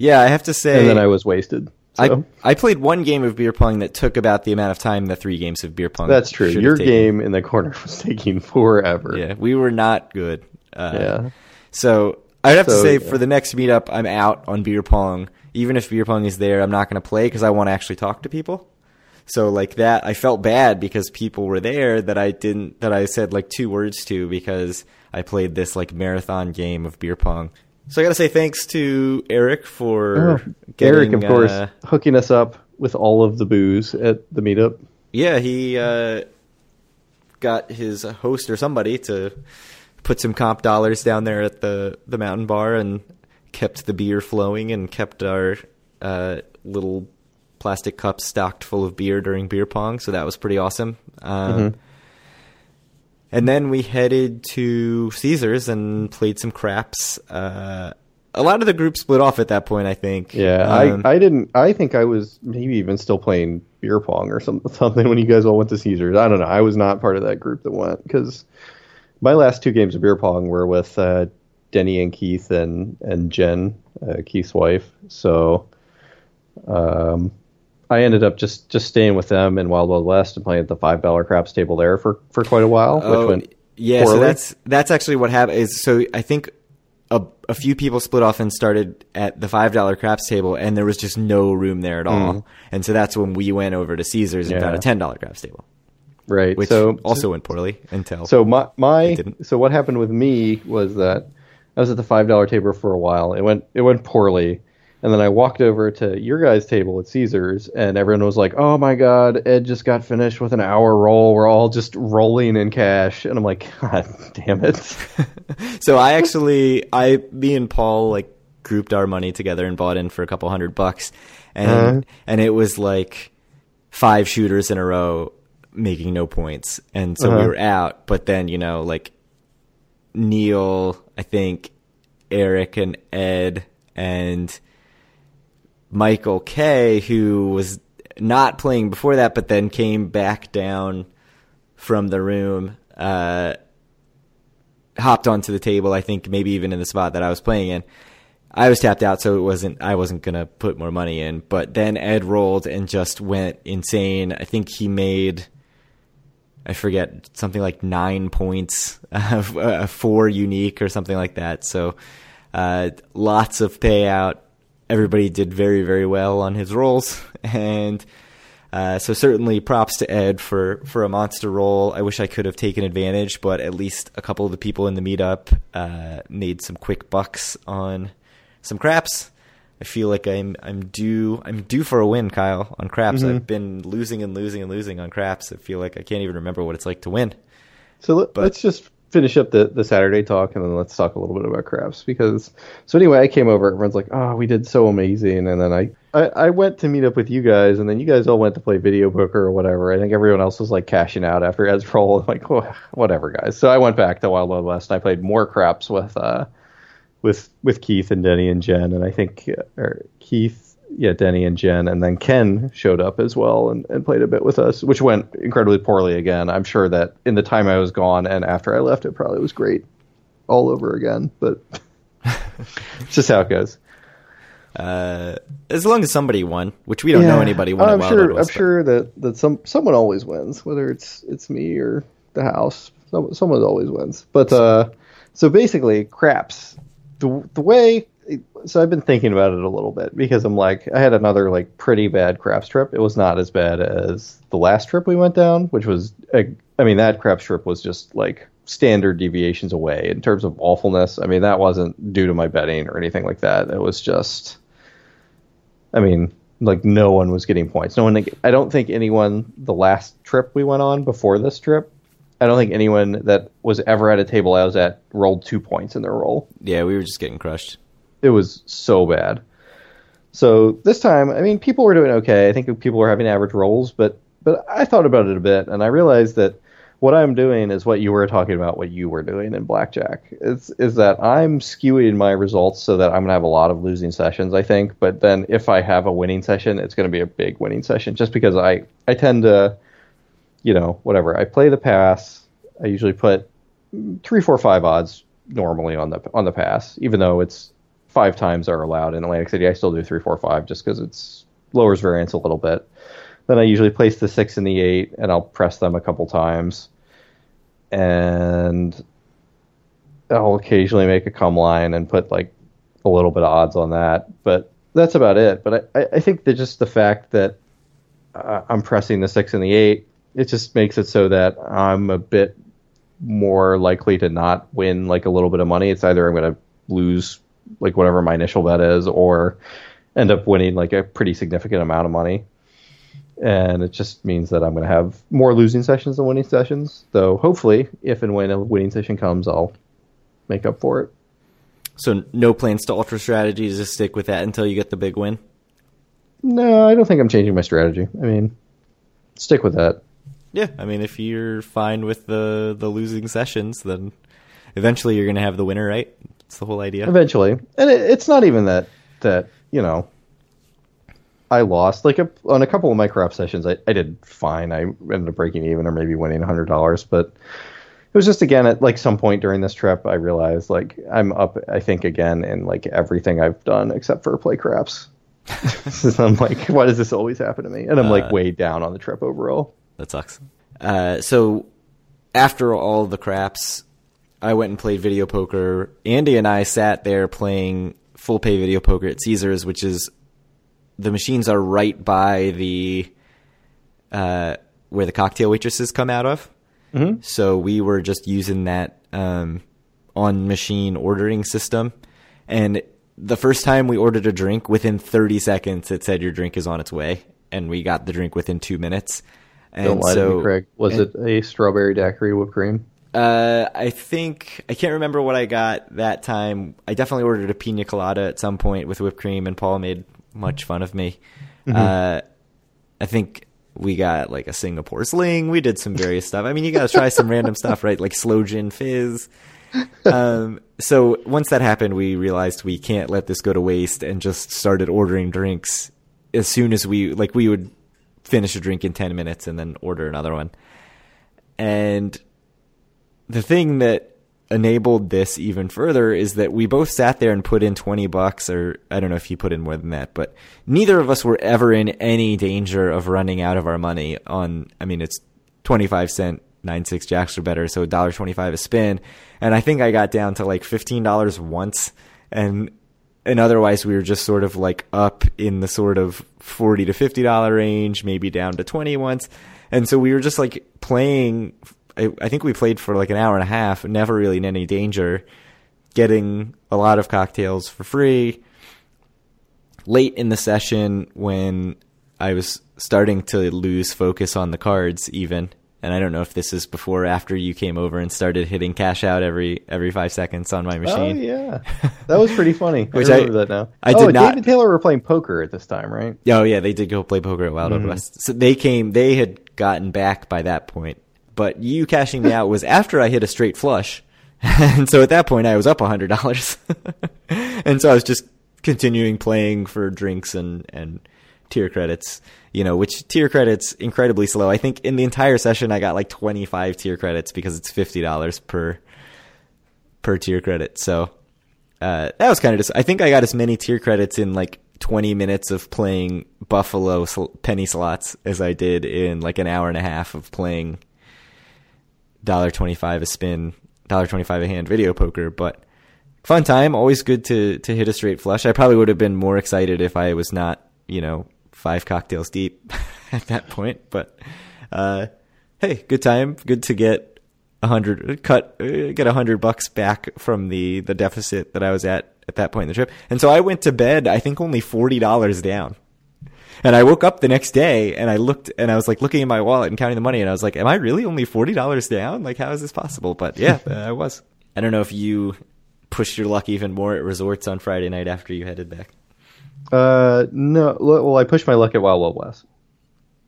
yeah, I have to say, and then I was wasted. So. I I played one game of beer pong that took about the amount of time the three games of beer pong. That's true. Your game in the corner was taking forever. Yeah, we were not good. Uh, Yeah. So I'd have to say yeah. for the next meetup, I'm out on beer pong. Even if beer pong is there, I'm not going to play because I want to actually talk to people. So like that, I felt bad because people were there that I didn't that I said like two words to because I played this like marathon game of beer pong. So I got to say thanks to Eric for Oh, getting, Eric, of course, uh, hooking us up with all of the booze at the meetup. Yeah, he uh, got his host or somebody to put some comp dollars down there at the the mountain bar and kept the beer flowing and kept our uh, little plastic cups stocked full of beer during beer pong. So that was pretty awesome. Um, and then we headed to Caesars and played some craps. Uh, a lot of the group split off at that point. I think. Yeah, Um, I I didn't. I think I was maybe even still playing beer pong or some, something when you guys all went to Caesars. I don't know. I was not part of that group that went because my last two games of beer pong were with uh, Denny and Keith and and Jen, uh, Keith's wife. So, um, I ended up just just staying with them in Wild Wild West and playing at the five dollar craps table there for for quite a while, which Oh, went yeah, so that's that's actually what happened. Is so I think a, a few people split off and started at the five dollar craps table, and there was just no room there at all. And so that's when we went over to Caesars and Mm. Yeah. found a ten dollar craps table, right. which so also went poorly until. So my my so what happened with me was that I was at the five dollar table for a while. It went it went poorly, and then I walked over to your guys' table at Caesars, and everyone was like, "Oh my God, Ed just got finished with an hour roll. We're all just rolling in cash." And I'm like, "God damn it!" so I actually, I, me and Paul like grouped our money together and bought in for a couple hundred bucks, and Uh-huh. and it was like five shooters in a row making no points, and so we Uh-huh. were out. But then you know, like Neil, I think Eric and Ed and Michael K, who was not playing before that, but then came back down from the room. Uh, hopped onto the table. I think maybe even in the spot that I was playing in. I was tapped out, so it wasn't. I wasn't gonna put more money in. But then Ed rolled and just went insane. I think he made. I forget something like nine points, uh, four unique or something like that. So, uh, lots of payout. Everybody did very very well on his rolls, and uh, so certainly props to Ed for for a monster roll. I wish I could have taken advantage, but at least a couple of the people in the meetup uh, made some quick bucks on some craps. I feel like I'm I'm due I'm due for a win, Kyle, on craps. I've been losing and losing and losing on craps. I feel like I can't even remember what it's like to win. So let, let's just finish up the, the Saturday talk and then let's talk a little bit about craps because so anyway I came over everyone's like oh we did so amazing. And then I, I I went to meet up with you guys and then you guys all went to play video poker or whatever. I think everyone else was like cashing out after Ed's roll. I'm like whatever guys. So I went back to Wild Wild West. And I played more craps with uh with with Keith and Denny and Jen. And I think uh, or Keith yeah, Denny and Jen, and then Ken showed up as well and, and played a bit with us, which went incredibly poorly again. I'm sure that in the time I was gone and after I left, it probably was great all over again, but it's just how it goes. Uh, as long as somebody won, which we don't know anybody won. I'm sure. I'm sure that, that some someone always wins, whether it's it's me or the house. Some, someone always wins. But uh, so basically, craps. The the way. So I've been thinking about it a little bit because I'm like I had another like pretty bad craps trip. It was not as bad as the last trip we went down, which was I mean that craps trip was just like standard deviations away in terms of awfulness. I mean that wasn't due to my betting or anything like that. It was just I mean, like no one was getting points. No one. I don't think anyone. The last trip we went on before this trip, I don't think anyone that was ever at a table I was at rolled two points in their roll. yeah, we were just getting crushed. It was so bad. So this time, I mean, people were doing okay. I think people were having average rolls, but but I thought about it a bit, and I realized that what I'm doing is what you were talking about, what you were doing in blackjack. Is is that I'm skewing my results so that I'm gonna have a lot of losing sessions, I think. But then if I have a winning session, it's gonna be a big winning session, just because I I tend to, you know, whatever. I play the pass. I usually put three, four, five odds normally on the on the pass, even though it's five times are allowed in Atlantic City. I still do three, four, five just because it's lowers variance a little bit. Then I usually place the six and the eight, and I'll press them a couple times, and I'll occasionally make a come line and put like a little bit of odds on that. But that's about it. But I, I think that just the fact that uh, I'm pressing the six and the eight, it just makes it so that I'm a bit more likely to not win like a little bit of money. It's either I'm going to lose like whatever my initial bet is, or end up winning like a pretty significant amount of money. And it just means that I'm going to have more losing sessions than winning sessions. Though hopefully, if and when a winning session comes, I'll make up for it. So no plans to alter strategies. Just stick with that until you get the big win. No, I don't think I'm changing my strategy. I mean, stick with that. Yeah, I mean, if you're fine with the the losing sessions, then eventually you're going to have the winner, right? It's the whole idea. Eventually, and it, it's not even that that you know I lost. Like a, on a couple of my crop sessions, I, I did fine. I ended up breaking even or maybe winning hundred dollars, but it was just again at like some point during this trip, I realized like I'm up. I think again in like everything I've done except for play craps. I'm like, why does this always happen to me? And I'm like Uh, way down on the trip overall. That sucks. Uh, so after all the craps, I went and played video poker. Andy and I sat there playing full pay video poker at Caesars, which is the machines are right by the uh, where the cocktail waitresses come out of. Mhm. So we were just using that um, on machine ordering system, and the first time we ordered a drink, within 30 seconds, it said your drink is on its way, and we got the drink within two minutes. And Don't lie so, to me, Craig. Was and- it a strawberry daiquiri whipped cream? Uh, I think I can't remember what I got that time. I definitely ordered a pina colada at some point with whipped cream, and Paul made much fun of me. Uh, I think we got like a Singapore sling. We did some various stuff. I mean, you got to try some random stuff, right? Like slow gin fizz. Um, so once that happened, we realized we can't let this go to waste, and just started ordering drinks as soon as we like we would finish a drink in ten minutes and then order another one. And the thing that enabled this even further is that we both sat there and put in 20 bucks or I don't know if you put in more than that, but neither of us were ever in any danger of running out of our money on I mean it's 25 cent 96 jacks or better, so $1.25 a spin. And I think I got down to like $15 once and and otherwise we were just sort of like up in the sort of 40 to 50 dollar range, maybe down to 20 once. And so we were just like playing I, I think we played for like an hour and a half, never really in any danger, getting a lot of cocktails for free. Late in the session, when I was starting to lose focus on the cards, even, and I don't know if this is before or after you came over and started hitting cash out every every five seconds on my oh, machine. Oh yeah, that was pretty funny. Which I I- that now. I oh, did not- David and Taylor were playing poker at this time, right? Oh yeah, they did go play poker at Wild Wild mm-hmm. West. So they came. They had gotten back by that point, but you cashing me out was after I hit a straight flush, and so at that point I was up a hundred dollars, and so I was just continuing playing for drinks and and tier credits. You know, which tier credits incredibly slow. I think in the entire session I got like twenty five tier credits because it's fifty dollars per per tier credit. So uh, that was kind of just. I think I got as many tier credits in like 20 minutes of playing Buffalo penny slots as I did in like an hour and a half of playing dollar twenty five a spin, dollar twenty five a hand video poker. But fun time, always good to to hit a straight flush. I probably would have been more excited if I was not, you know, five cocktails deep at that point. But uh, hey, good time, good to get a hundred cut uh, get a hundred bucks back from the the deficit that I was at at that point in the trip. And so I went to bed I think only forty dollars down. And I woke up the next day and I looked and I was like looking in my wallet and counting the money and I was like, Am I really only forty dollars down? Like how is this possible? But yeah, I was. I don't know if you pushed your luck even more at resorts on Friday night after you headed back. Uh, no. Well, I pushed my luck at Wild Wild West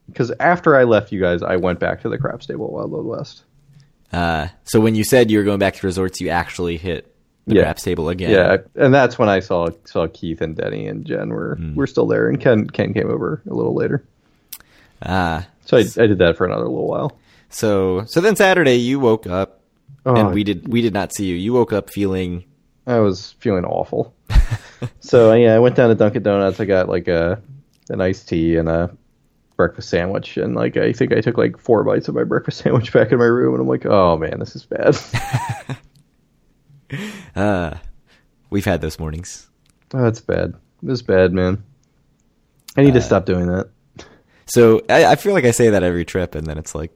because after I left you guys, I went back to the crap stable at Wild Wild West. Uh, so when you said you were going back to resorts, you actually hit the Yeah. craps table again. Yeah, and that's when I saw saw Keith and Denny and Jen were Hmm. were still there, and Ken Ken came over a little later. Ah, So I, I did that for another little while. so so then Saturday you woke up Oh, and we did we did not see you. You woke up feeling I was feeling awful. so yeah, I went down to Dunkin' Donuts. I got like a an iced tea and a breakfast sandwich, and like I think I took like four bites of my breakfast sandwich back in my room, and I'm like, oh man, this is bad. uh we've had those mornings. oh, that's bad. This is bad, man. I need to Uh, stop doing that. So I, I feel like I say that every trip, and then it's like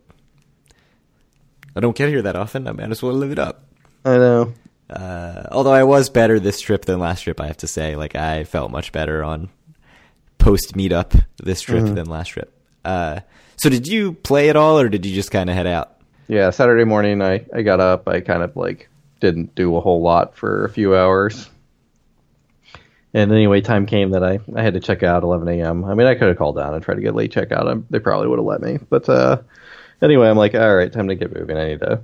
I don't get here that often. I might as well live it up. I know. Uh, although I was better this trip than last trip, I have to say. Like I felt much better on post meetup this trip Mm-hmm. than last trip. Uh, so did you play at all, or did you just kind of head out? Yeah, Saturday morning I, I got up. I kind of like didn't do a whole lot for a few hours. And anyway, time came that I, I had to check out 11 a.m. I mean, I could have called down and tried to get a late checkout. I, they probably would have let me. But uh, Anyway, I'm like, all right, time to get moving. I need to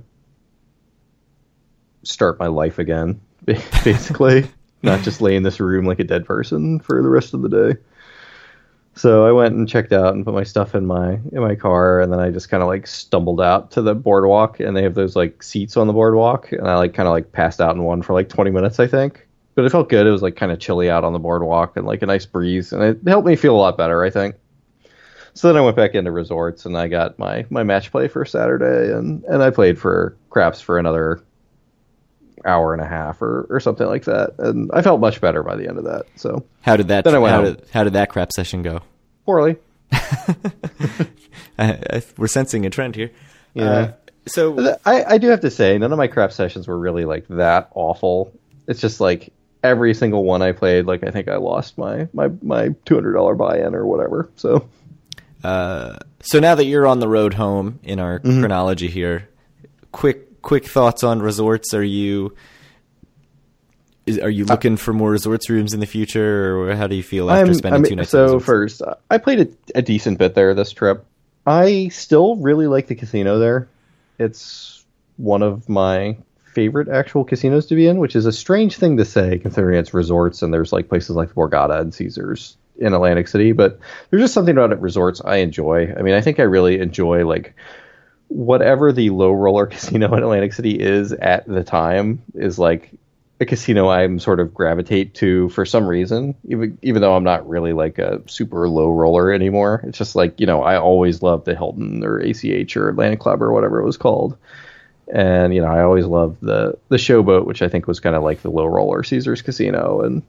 start my life again, basically, not just lay in this room like a dead person for the rest of the day. So I went and checked out and put my stuff in my in my car, and then I just kind of like stumbled out to the boardwalk, and they have those like seats on the boardwalk, and I like kind of like passed out in one for like 20 minutes, I think. But it felt good. It was like kind of chilly out on the boardwalk and like a nice breeze, and it helped me feel a lot better, I think. So then I went back into resorts, and I got my my match play for Saturday, and and I played for craps for another hour and a half or, or something like that, and I felt much better by the end of that. So How did that Then I went how home. did, how did that crap session go? poorly. I, I, we're sensing a trend here. Yeah. Uh, so I, I do have to say, none of my crap sessions were really like that awful. It's just like every single one I played, like I think I lost my my my two hundred dollar buy in or whatever. So Uh, so now that you're on the road home in our Mm-hmm. chronology here, quick quick thoughts on resorts. Are you is, are Uh, you looking for more resorts rooms in the future, or how do you feel after I'm, spending I'm- two nights? so first, I played a, a decent bit there this trip. I still really like the casino there. It's one of my favorite actual casinos to be in, which is a strange thing to say considering it's resorts and there's like places like the Borgata and Caesars in Atlantic City, but there's just something about it resorts I enjoy. I mean, I think I really enjoy like whatever the low roller casino in Atlantic City is at the time is like a casino I'm sort of gravitate to for some reason, even even though I'm not really like a super low roller anymore. It's just like you know I always loved the Hilton or ACH or Atlantic Club or whatever it was called, and you know I always loved the the Showboat, which I think was kind of like the low roller Caesars Casino, and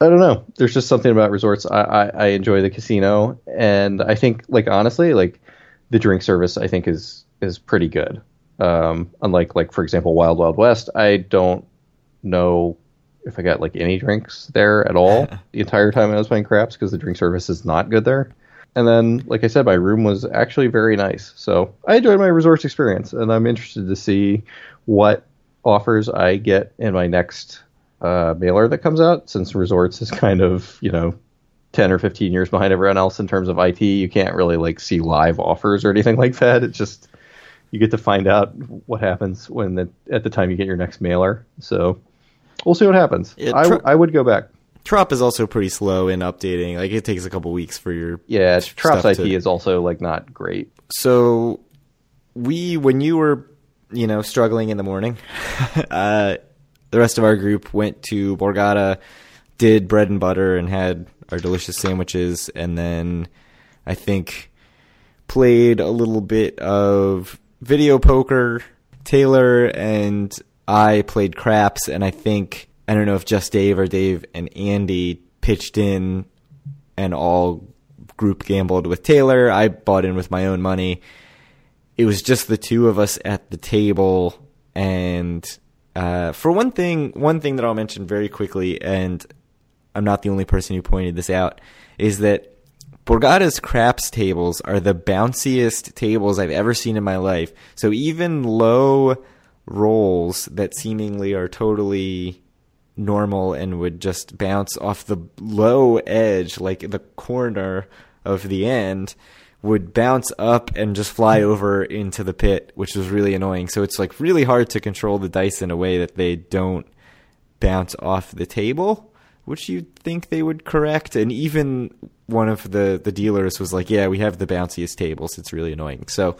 I don't know. There's just something about resorts. I, I, I enjoy the casino, and I think like honestly, like the drink service I think is is pretty good. Um, unlike like for example Wild Wild West, I don't know if I got like any drinks there at all the entire time I was playing craps because the drink service is not good there. And then, like I said, my room was actually very nice. So I enjoyed my resorts experience, and I'm interested to see what offers I get in my next uh, mailer that comes out. Since resorts is kind of you know 10 or 15 years behind everyone else in terms of IT, you can't really like see live offers or anything like that. It's just you get to find out what happens when the, at the time you get your next mailer. So we'll see what happens. Yeah, I, I would go back. Trop is also pretty slow in updating. Like it takes a couple weeks for your Yeah, Trops IT to- is also like not great. so we when you were you know struggling in the morning uh the rest of our group went to borgata did bread and butter and had our delicious sandwiches and then i think played a little bit of video poker taylor and i played craps and i think i don't know if just dave or dave and andy pitched in and all group gambled with taylor. I bought in with my own money. It was just the two of us at the table and uh, for one thing one thing that i'll mention very quickly and i'm not the only person who pointed this out is that borgata's craps tables are the bounciest tables i've ever seen in my life so even low rolls that seemingly are totally normal and would just bounce off the low edge like the corner of the end would bounce up and just fly over into the pit, which was really annoying. So it's like really hard to control the dice in a way that they don't bounce off the table, which you'd think they would correct. And even one of the, the dealers was like, yeah, we have the bounciest tables. It's really annoying. So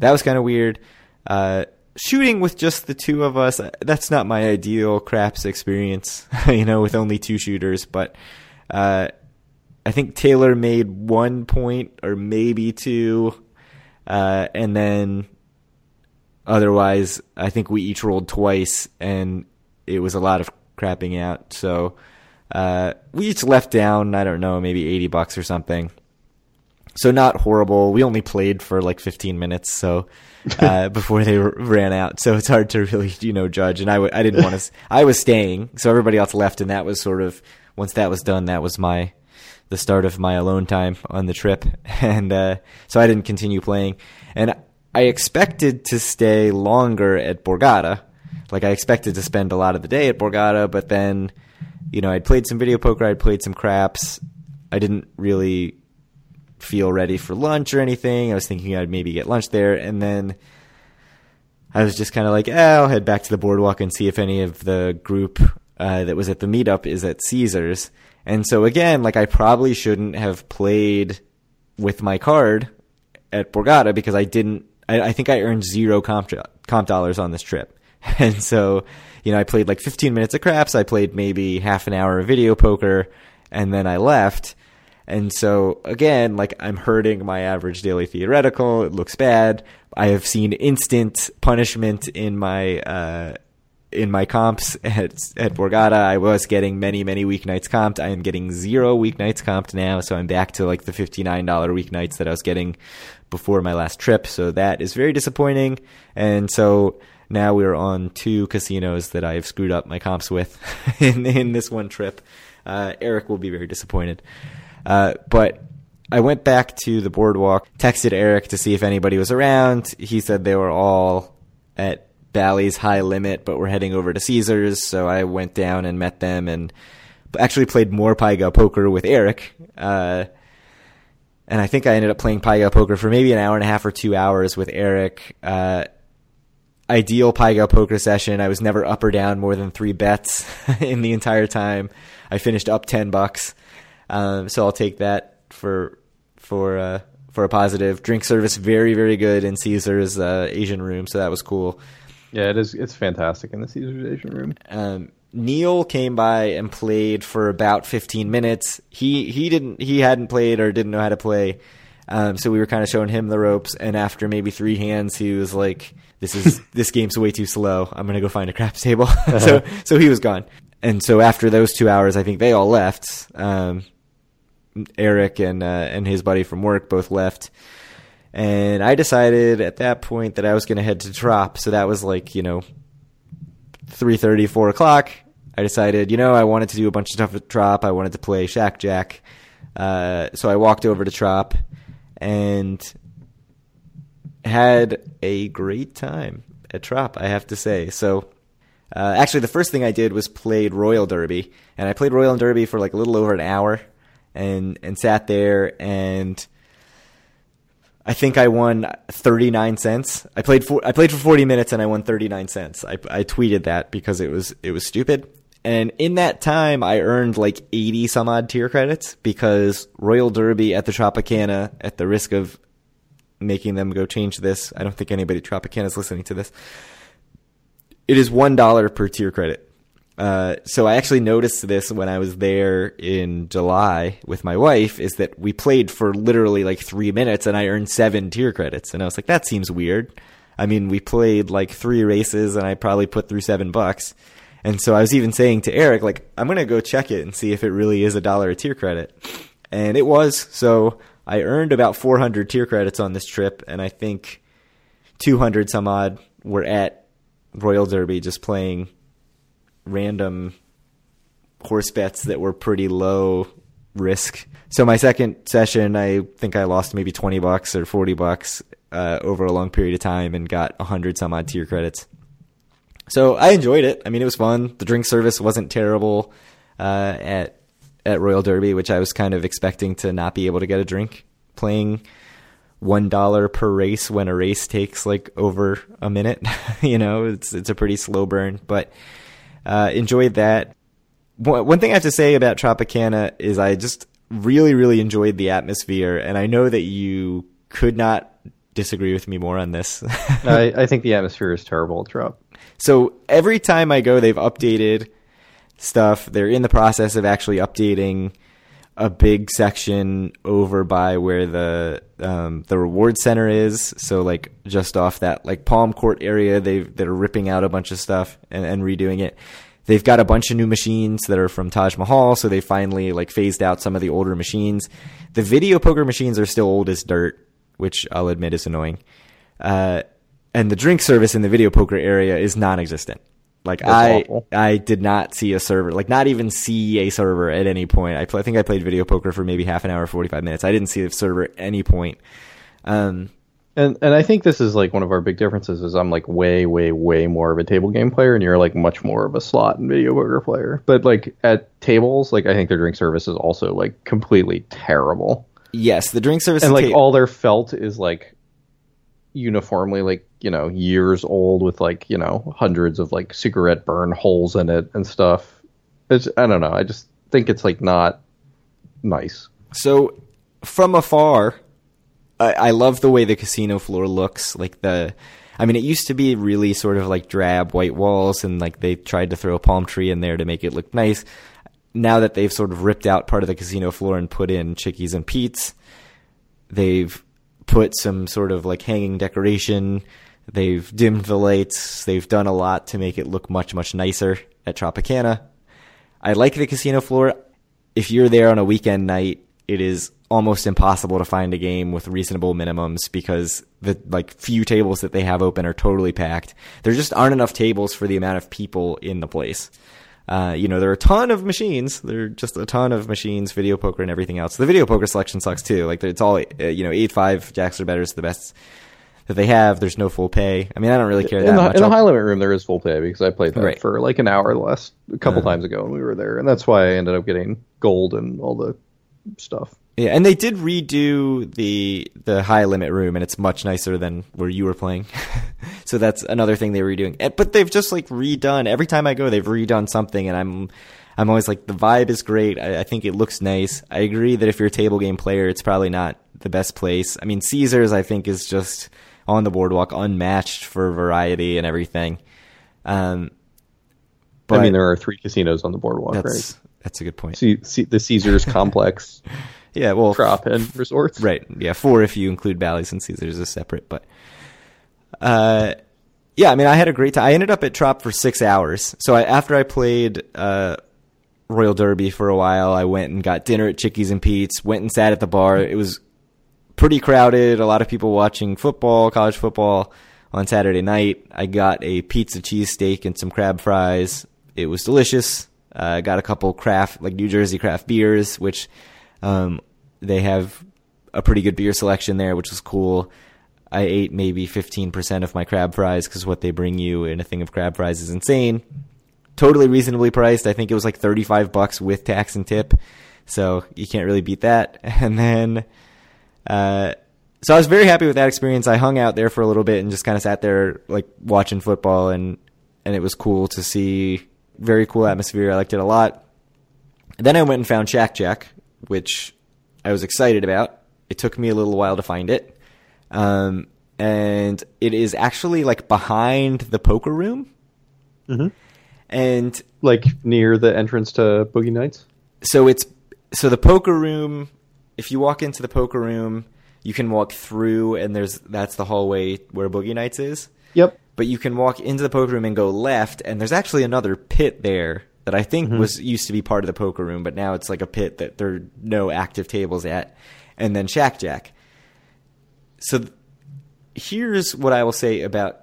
that was kind of weird. Uh, shooting with just the two of us, uh, that's not my ideal craps experience, you know, with only two shooters, but, uh, I think Taylor made one point or maybe two, uh, and then otherwise, I think we each rolled twice, and it was a lot of crapping out. So uh, we each left down, I don't know, maybe eighty bucks or something. So not horrible. We only played for like fifteen minutes, so uh, before they r- ran out. So it's hard to really, you know, judge. And I w- I didn't want to. I was staying, so everybody else left, and that was sort of once that was done, that was my the start of my alone time on the trip, and uh, so I didn't continue playing. And I expected to stay longer at Borgata, like I expected to spend a lot of the day at Borgata, but then, you know, I'd played some video poker, I'd played some craps. I didn't really feel ready for lunch or anything. I was thinking I'd maybe get lunch there, and then I was just kind of like, eh, I'll head back to the boardwalk and see if any of the group uh, that was at the meetup is at Caesars. And so again, like I probably shouldn't have played with my card at Borgata because I didn't. I, I think I earned zero comp comp dollars on this trip, and so you know I played like 15 minutes of craps. I played maybe half an hour of video poker, and then I left. And so again, like I'm hurting my average daily theoretical. It looks bad. I have seen instant punishment in my uh, in my comps at at Borgata. I was getting many many weeknights comped. I am getting zero weeknights comped now, so I'm back to like the fifty nine dollar weeknights that I was getting before my last trip. So that is very disappointing. And so now we're on two casinos that I have screwed up my comps with in in this one trip. Uh, Eric will be very disappointed. Uh, but I went back to the boardwalk, texted Eric to see if anybody was around. He said they were all at Bally's high limit, but we're heading over to Caesars. So I went down and met them and actually played more Pai Gow poker with Eric. Uh, and I think I ended up playing Pai Gow poker for maybe an hour and a half or two hours with Eric. Uh, ideal Pai Gow poker session. I was never up or down more than three bets in the entire time. I finished up 10 bucks. Um, so I'll take that for for uh, for a positive. Drink service very very good in Caesar's uh, Asian room, so that was cool. Yeah, it is. It's fantastic in the Caesar's Asian room. Um, Neil came by and played for about 15 minutes. He he didn't he hadn't played or didn't know how to play. Um, so we were kind of showing him the ropes, and after maybe three hands, he was like, "This is this game's way too slow. I'm gonna go find a craps table." so so he was gone. And so after those two hours, I think they all left. Um, Eric and uh, and his buddy from work both left, and I decided at that point that I was going to head to Trop. So that was like you know, three thirty, four o'clock. I decided, you know, I wanted to do a bunch of stuff at Trop. I wanted to play Shack Jack. Uh, so I walked over to Trop and had a great time at Trop, I have to say. So uh, actually, the first thing I did was played Royal Derby, and I played Royal and Derby for like a little over an hour and and sat there and I think I won 39 cents. I played for I played for 40 minutes and I won 39 cents. I I tweeted that because it was it was stupid. And in that time I earned like 80 some odd tier credits because Royal Derby at the Tropicana at the risk of making them go change this. I don't think anybody at Tropicana is listening to this. It is $1 per tier credit. Uh, so I actually noticed this when I was there in July with my wife is that we played for literally like three minutes and I earned seven tier credits. And I was like, that seems weird. I mean, we played like three races and I probably put through seven bucks. And so I was even saying to Eric, like, I'm going to go check it and see if it really is a dollar a tier credit. And it was. So I earned about 400 tier credits on this trip. And I think 200 some odd were at Royal Derby just playing random horse bets that were pretty low risk. So my second session, I think I lost maybe 20 bucks or 40 bucks uh, over a long period of time and got 100 some odd tier credits. So I enjoyed it. I mean, it was fun. The drink service wasn't terrible uh, at at Royal Derby, which I was kind of expecting to not be able to get a drink playing one dollar per race when a race takes like over a minute. you know, it's it's a pretty slow burn, but uh, enjoyed that. One thing I have to say about Tropicana is I just really, really enjoyed the atmosphere, and I know that you could not disagree with me more on this. I, I, think the atmosphere is terrible at Trop. So every time I go, they've updated stuff. They're in the process of actually updating a big section over by where the um, the reward center is. So like just off that like Palm Court area, they they're ripping out a bunch of stuff and, and redoing it. They've got a bunch of new machines that are from Taj Mahal, so they finally like phased out some of the older machines. The video poker machines are still old as dirt, which I'll admit is annoying. Uh, and the drink service in the video poker area is non-existent. Like That's I, awful. I did not see a server, like not even see a server at any point. I, I think I played video poker for maybe half an hour, forty five minutes. I didn't see a server at any point. Um, and and I think this is like one of our big differences is I'm like way way way more of a table game player and you're like much more of a slot and video poker player. But like at tables, like I think their drink service is also like completely terrible. Yes, the drink service and like ta- all their felt is like uniformly like you know years old with like you know hundreds of like cigarette burn holes in it and stuff. It's I don't know. I just think it's like not nice. So from afar, I, I love the way the casino floor looks. Like the, I mean, it used to be really sort of like drab white walls, and like they tried to throw a palm tree in there to make it look nice. Now that they've sort of ripped out part of the casino floor and put in Chickies and Pete's, they've put some sort of like hanging decoration. They've dimmed the lights. They've done a lot to make it look much, much nicer at Tropicana. I like the casino floor. If you're there on a weekend night, it is almost impossible to find a game with reasonable minimums because the like few tables that they have open are totally packed. There just aren't enough tables for the amount of people in the place. Uh, you know, there are a ton of machines. There are just a ton of machines, video poker and everything else. The video poker selection sucks too. Like it's all, uh, you know, eight five jacks or better is the best that they have. There's no full pay. I mean, I don't really care that in the, much. in the high limit room, there is full pay because I played that Right. for like an hour last a couple Uh. times ago when we were there, and that's why I ended up getting gold and all the stuff. Yeah, and they did redo the the high limit room, and it's much nicer than where you were playing. so that's another thing they were redoing. But they've just like redone every time I go, they've redone something, and I'm I'm always like the vibe is great. I, I think it looks nice. I agree that if you're a table game player, it's probably not the best place. I mean, Caesars I think is just on the boardwalk, unmatched for variety and everything. Um, but I mean, there are three casinos on the boardwalk, that's right? that's a good point. C- C- the Caesars Complex, yeah, well, Trop, and Resorts. Right. Yeah, four if you include Bally's and Caesars as separate. But uh, yeah, I mean, I had a great time. I ended up at Trop for six hours. So I, after I played uh, Royal Derby for a while, I went and got dinner at Chickies and Pete's. Went and sat at the bar. It was pretty crowded. A lot of people watching football, college football on Saturday night. I got a pizza cheesesteak and some crab fries. It was delicious. Uh, I got a couple craft, like New Jersey craft beers, which um, they have a pretty good beer selection there, which was cool. I ate maybe 15% of my crab fries because what they bring you in a thing of crab fries is insane. Totally reasonably priced. I think it was like 35 bucks with tax and tip. So you can't really beat that. And then, uh, so I was very happy with that experience. I hung out there for a little bit and just kind of sat there like watching football and, and it was cool to see very cool atmosphere. I liked it a lot. Then I went and found Shack Jack, which I was excited about. It took me a little while to find it. Um, and it is actually like behind the poker room. Mhm. And Like near the entrance to Boogie Nights. so it's so the poker room if you walk into the poker room you can walk through and there's that's the hallway where boogie nights is Yep. but you can walk into the poker room and go left and there's actually another pit there that i think was used to be part of the poker room but now it's like a pit that there are no active tables at and then shack jack so th- here's what i will say about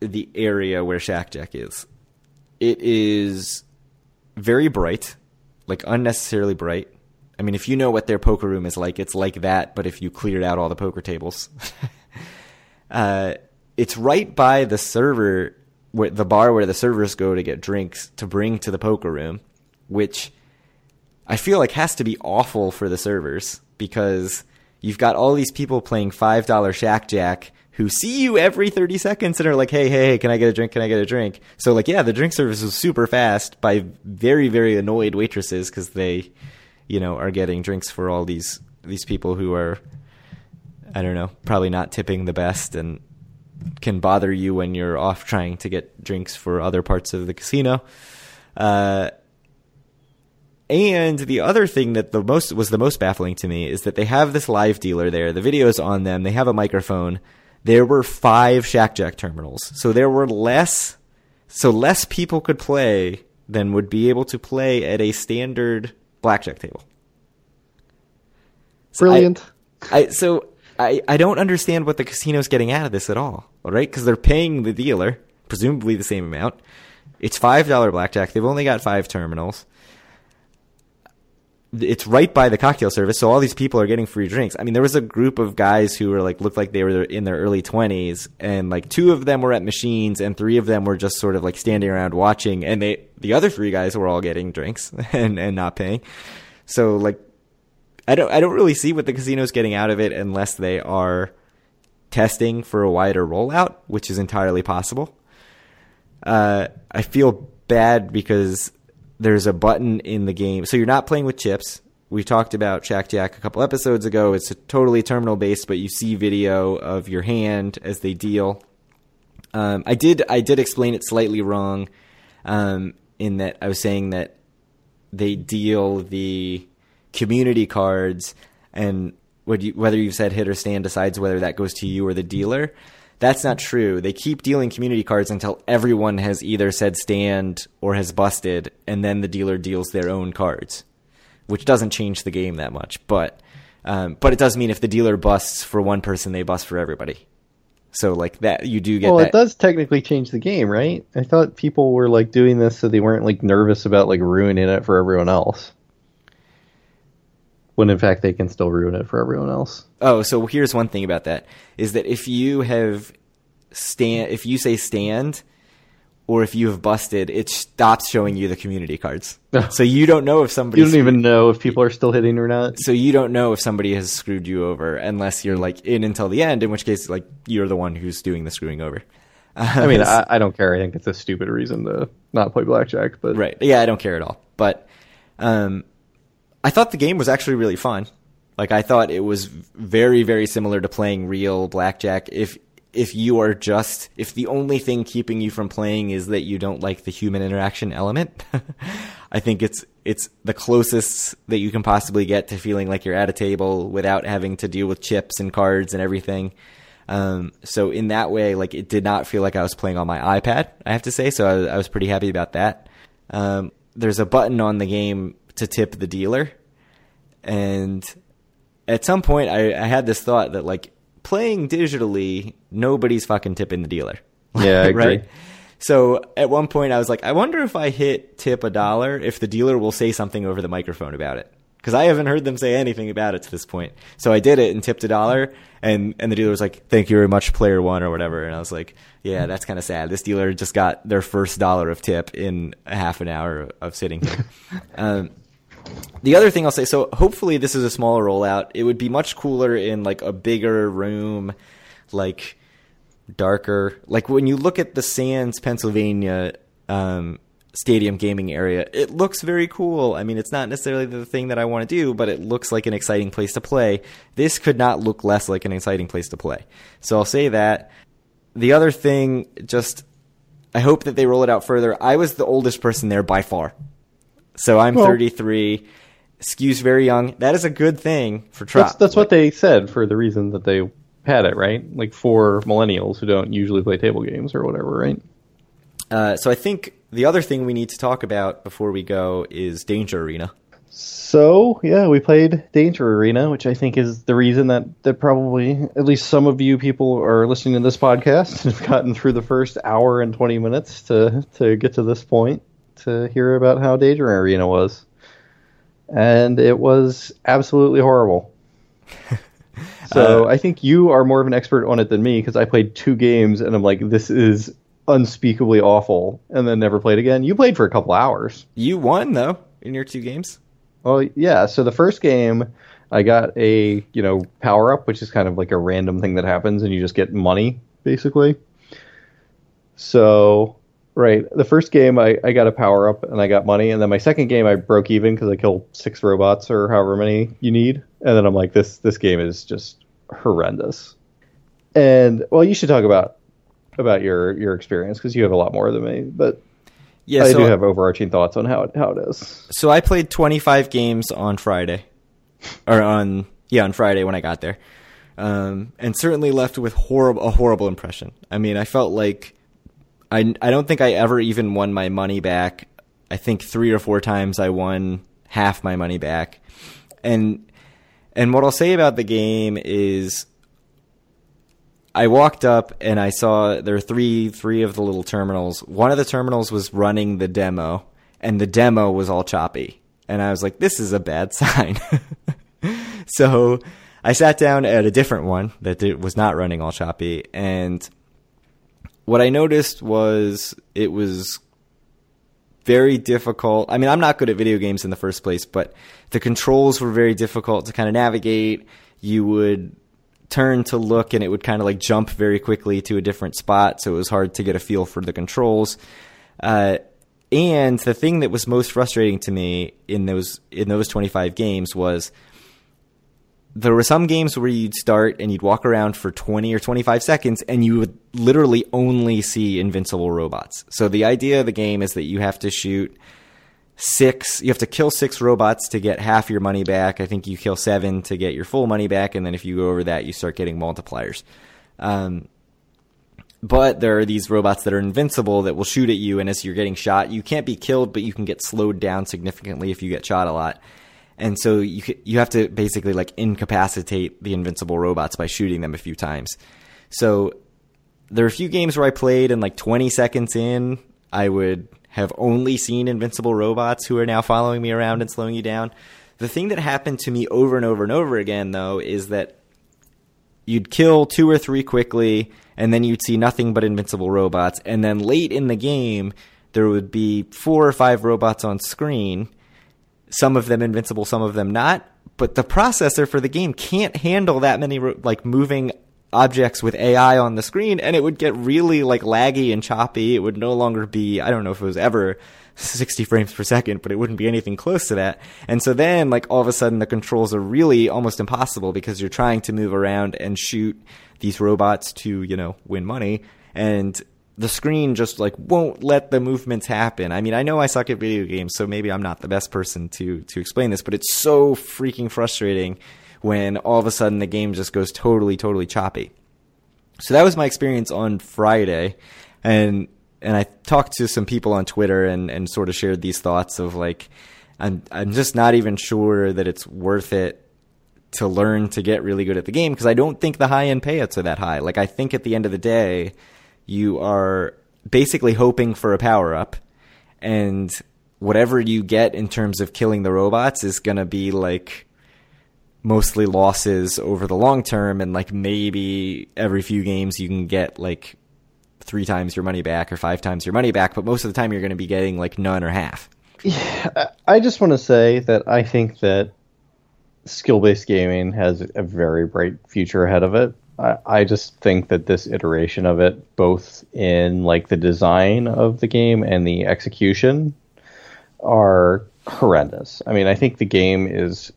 the area where shack jack is it is very bright, like unnecessarily bright. I mean, if you know what their poker room is like, it's like that, but if you cleared out all the poker tables. uh, it's right by the server, where, the bar where the servers go to get drinks to bring to the poker room, which I feel like has to be awful for the servers because you've got all these people playing $5 Shack Jack who see you every 30 seconds and are like, hey, hey, hey, can I get a drink? Can I get a drink? So, like, yeah, the drink service was super fast by very, very annoyed waitresses because they, you know, are getting drinks for all these these people who are, I don't know, probably not tipping the best and can bother you when you're off trying to get drinks for other parts of the casino. Uh, and the other thing that the most was the most baffling to me is that they have this live dealer there. The video's on them. They have a microphone. There were five Shack Jack terminals, so there were less, so less people could play than would be able to play at a standard blackjack table. So I- Brilliant. I so I I don't understand what the casino's getting out of this at all. Right, because they're paying the dealer presumably the same amount. It's five dollar blackjack. They've only got five terminals. It's right by the cocktail service, so all these people are getting free drinks. I mean, there was a group of guys who were like looked like they were in their early twenties, and like two of them were at machines, and three of them were just sort of like standing around watching, and they the other three guys were all getting drinks and and not paying. So like I don't I don't really see what the casino's getting out of it unless they are testing for a wider rollout, which is entirely possible. Uh, I feel bad because there's a button in the game, so you're not playing with chips. We talked about Shack Jack a couple episodes ago. It's totally terminal based, but you see video of your hand as they deal. Um, I did I did explain it slightly wrong, um, in that I was saying that they deal the community cards and you, whether you've said hit or stand decides whether that goes to you or the dealer. That's not true. They keep dealing community cards until everyone has either said stand or has busted, and then the dealer deals their own cards, which doesn't change the game that much. But um, but it does mean if the dealer busts for one person, they bust for everybody. So like that, you do get. Well, that. it does technically change the game, right? I thought people were like doing this so they weren't like nervous about like ruining it for everyone else when in fact they can still ruin it for everyone else. Oh, so here's one thing about that is that if you have stand, if you say stand, or if you have busted, it stops showing you the community cards. so you don't know if somebody. You don't even know if people are still hitting or not. So you don't know if somebody has screwed you over unless you're like in until the end, in which case like you're the one who's doing the screwing over. I mean, I, I, don't care. I think it's a stupid reason to not play blackjack, but right, yeah, I don't care at all. But um, I thought the game was actually really fun. Like I thought it was very very similar to playing real blackjack. If if you are just if the only thing keeping you from playing is that you don't like the human interaction element, I think it's it's the closest that you can possibly get to feeling like you're at a table without having to deal with chips and cards and everything. Um, so in that way, like it did not feel like I was playing on my iPad. I have to say, so I, I was pretty happy about that. Um, there's a button on the game to tip the dealer. And at some point, I, I had this thought that like playing digitally, nobody's fucking tipping the dealer. Yeah, I agree. right. So at one point, I was like, I wonder if I hit tip a dollar, if the dealer will say something over the microphone about it. Because I haven't heard them say anything about it to this point. So I did it and tipped a dollar, and, and the dealer was like, Thank you very much, player one, or whatever. And I was like, Yeah, that's kind of sad. This dealer just got their first dollar of tip in a half an hour of sitting here. um, the other thing I'll say, so hopefully this is a smaller rollout. It would be much cooler in like a bigger room, like darker. Like when you look at the Sands, Pennsylvania um, stadium gaming area, it looks very cool. I mean, it's not necessarily the thing that I want to do, but it looks like an exciting place to play. This could not look less like an exciting place to play. So I'll say that. The other thing, just I hope that they roll it out further. I was the oldest person there by far. So I'm well, 33. Skews very young. That is a good thing for Trop. That's, that's like, what they said for the reason that they had it, right? Like for millennials who don't usually play table games or whatever, right? Uh, so I think the other thing we need to talk about before we go is Danger Arena. So yeah, we played Danger Arena, which I think is the reason that that probably at least some of you people are listening to this podcast and have gotten through the first hour and twenty minutes to to get to this point to hear about how Danger Arena was, and it was absolutely horrible. so uh, I think you are more of an expert on it than me because I played two games and I'm like, this is unspeakably awful, and then never played again. You played for a couple hours. You won though in your two games. Well, yeah. So the first game, I got a you know power up, which is kind of like a random thing that happens, and you just get money basically. So Right. The first game, I, I got a power up and I got money, and then my second game, I broke even because I killed six robots or however many you need, and then I'm like, this this game is just horrendous. And well, you should talk about about your your experience because you have a lot more than me, but yeah, I so do have overarching thoughts on how it how it is. So I played 25 games on Friday, or on yeah on Friday when I got there, um, and certainly left with horrible a horrible impression. I mean, I felt like I I don't think I ever even won my money back. I think three or four times I won half my money back. And and what I'll say about the game is I walked up and I saw there were three three of the little terminals. One of the terminals was running the demo and the demo was all choppy. And I was like, this is a bad sign. so I sat down at a different one that was not running all choppy and what I noticed was it was very difficult. I mean, I'm not good at video games in the first place, but the controls were very difficult to kind of navigate. You would turn to look and it would kind of like jump very quickly to a different spot, so it was hard to get a feel for the controls. Uh, and the thing that was most frustrating to me in those in those 25 games was there were some games where you'd start and you'd walk around for 20 or 25 seconds and you would literally only see invincible robots. So the idea of the game is that you have to shoot six, you have to kill six robots to get half your money back. I think you kill seven to get your full money back. And then if you go over that, you start getting multipliers. Um, but there are these robots that are invincible that will shoot at you. And as you're getting shot, you can't be killed, but you can get slowed down significantly if you get shot a lot and so you you have to basically like incapacitate the invincible robots by shooting them a few times. So there are a few games where I played and like 20 seconds in, I would have only seen invincible robots who are now following me around and slowing you down. The thing that happened to me over and over and over again though is that you'd kill two or three quickly and then you'd see nothing but invincible robots and then late in the game there would be four or five robots on screen some of them invincible, some of them not. But the processor for the game can't handle that many like moving objects with AI on the screen, and it would get really like laggy and choppy. It would no longer be I don't know if it was ever 60 frames per second, but it wouldn't be anything close to that. And so then, like, all of a sudden, the controls are really almost impossible because you're trying to move around and shoot these robots to, you know, win money. And the screen just like won't let the movements happen. I mean, I know I suck at video games, so maybe I'm not the best person to to explain this, but it's so freaking frustrating when all of a sudden the game just goes totally totally choppy. So that was my experience on Friday and and I talked to some people on Twitter and and sort of shared these thoughts of like I'm I'm just not even sure that it's worth it to learn to get really good at the game because I don't think the high end payouts are that high. Like I think at the end of the day you are basically hoping for a power up, and whatever you get in terms of killing the robots is going to be like mostly losses over the long term, and like maybe every few games you can get like three times your money back or five times your money back, but most of the time you're going to be getting like none or half. Yeah, I just want to say that I think that skill based gaming has a very bright future ahead of it. I, I just think that this iteration of it, both in like the design of the game and the execution, are horrendous. I mean, I think the game is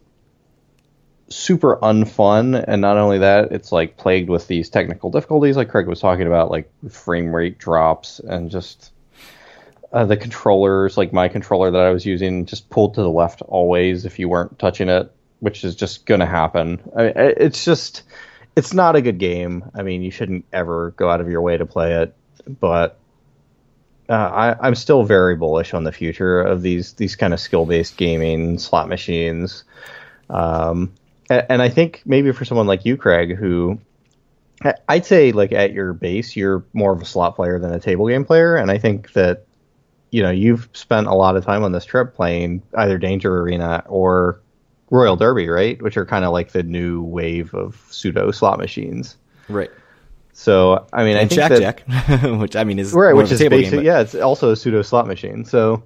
super unfun, and not only that, it's like plagued with these technical difficulties, like Craig was talking about, like frame rate drops and just uh, the controllers, like my controller that I was using, just pulled to the left always if you weren't touching it, which is just going to happen. I mean, it's just it's not a good game. I mean, you shouldn't ever go out of your way to play it, but uh, I, am still very bullish on the future of these these kind of skill based gaming slot machines. Um, and, and, I think maybe for someone like you, Craig, who I'd say like at your base, you're more of a slot player than a table game player, and I think that you know you've spent a lot of time on this trip playing either Danger Arena or Royal Derby, right? Which are kind of like the new wave of pseudo slot machines. Right. So I mean, and I think Jack that, Jack, which I mean is right, which is basic. Game, yeah, it's also a pseudo slot machine. So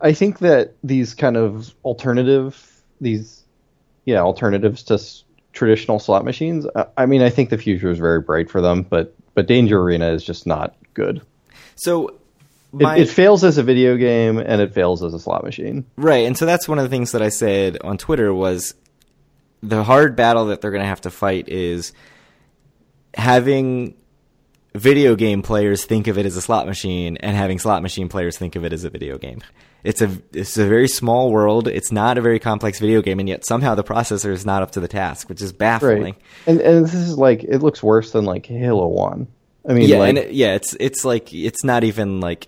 I think that these kind of alternative, these yeah, alternatives to s- traditional slot machines. I, I mean, I think the future is very bright for them, but but Danger Arena is just not good. So my, it, it, fails as a video game and it fails as a slot machine. Right, and so that's one of the things that I said on Twitter was the hard battle that they're going to have to fight is having video game players think of it as a slot machine and having slot machine players think of it as a video game. It's a it's a very small world. It's not a very complex video game, and yet somehow the processor is not up to the task, which is baffling. Right. And and this is like it looks worse than like Halo One. I mean, yeah, like, and it, yeah, it's it's like it's not even like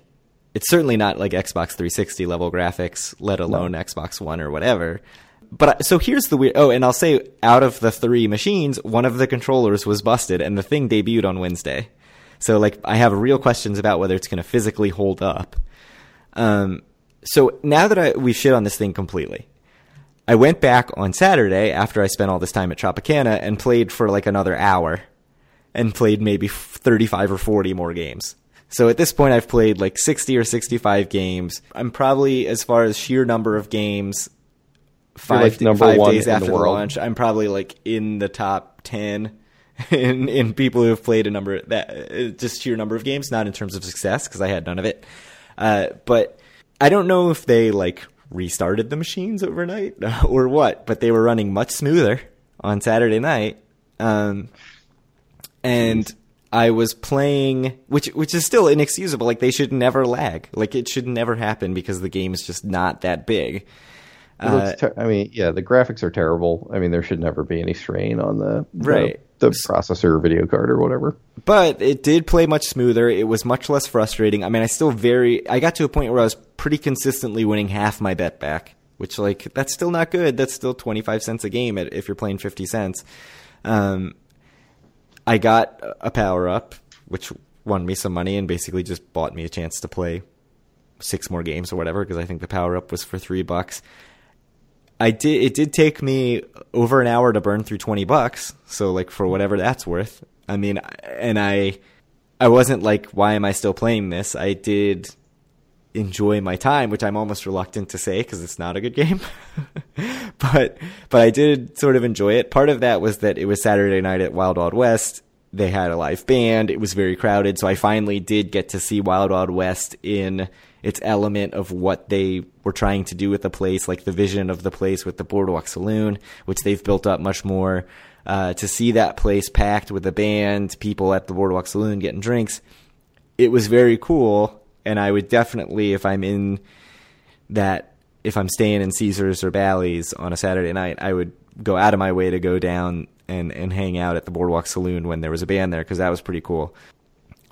it's certainly not like Xbox 360 level graphics, let alone no. Xbox One or whatever. But so here's the weird. Oh, and I'll say, out of the three machines, one of the controllers was busted, and the thing debuted on Wednesday. So like, I have real questions about whether it's going to physically hold up. Um, so now that I, we've shit on this thing completely, I went back on Saturday after I spent all this time at Tropicana and played for like another hour, and played maybe 35 or 40 more games. So at this point, I've played like 60 or 65 games. I'm probably, as far as sheer number of games, five, like number five one days the after the, world. launch, I'm probably like in the top 10 in, in people who have played a number that uh, just sheer number of games, not in terms of success because I had none of it. Uh, but I don't know if they like restarted the machines overnight or what, but they were running much smoother on Saturday night. Um, and I was playing, which which is still inexcusable. Like they should never lag. Like it should never happen because the game is just not that big. Looks ter- I mean, yeah, the graphics are terrible. I mean, there should never be any strain on the the- Right. the, processor, or video card, or whatever. but it did play much smoother. It was much less frustrating. I mean, I still very. I got to a point where I was pretty consistently winning half my bet back, which like that's still not good. That's still twenty five cents a game if you're playing fifty cents. Um, I got a power up, which won me some money and basically just bought me a chance to play six more games or whatever because I think the power up was for three bucks. I did. It did take me over an hour to burn through twenty bucks. So like for whatever that's worth. I mean, and I, I wasn't like, why am I still playing this? I did enjoy my time, which I'm almost reluctant to say because it's not a good game. but but I did sort of enjoy it. Part of that was that it was Saturday night at Wild Wild West. They had a live band. It was very crowded, so I finally did get to see Wild Wild West in its element of what they were trying to do with the place, like the vision of the place with the Boardwalk Saloon, which they've built up much more. Uh, to see that place packed with a band, people at the Boardwalk Saloon getting drinks, it was very cool. And I would definitely, if I'm in that, if I'm staying in Caesars or Bally's on a Saturday night, I would go out of my way to go down and, and hang out at the Boardwalk Saloon when there was a band there because that was pretty cool.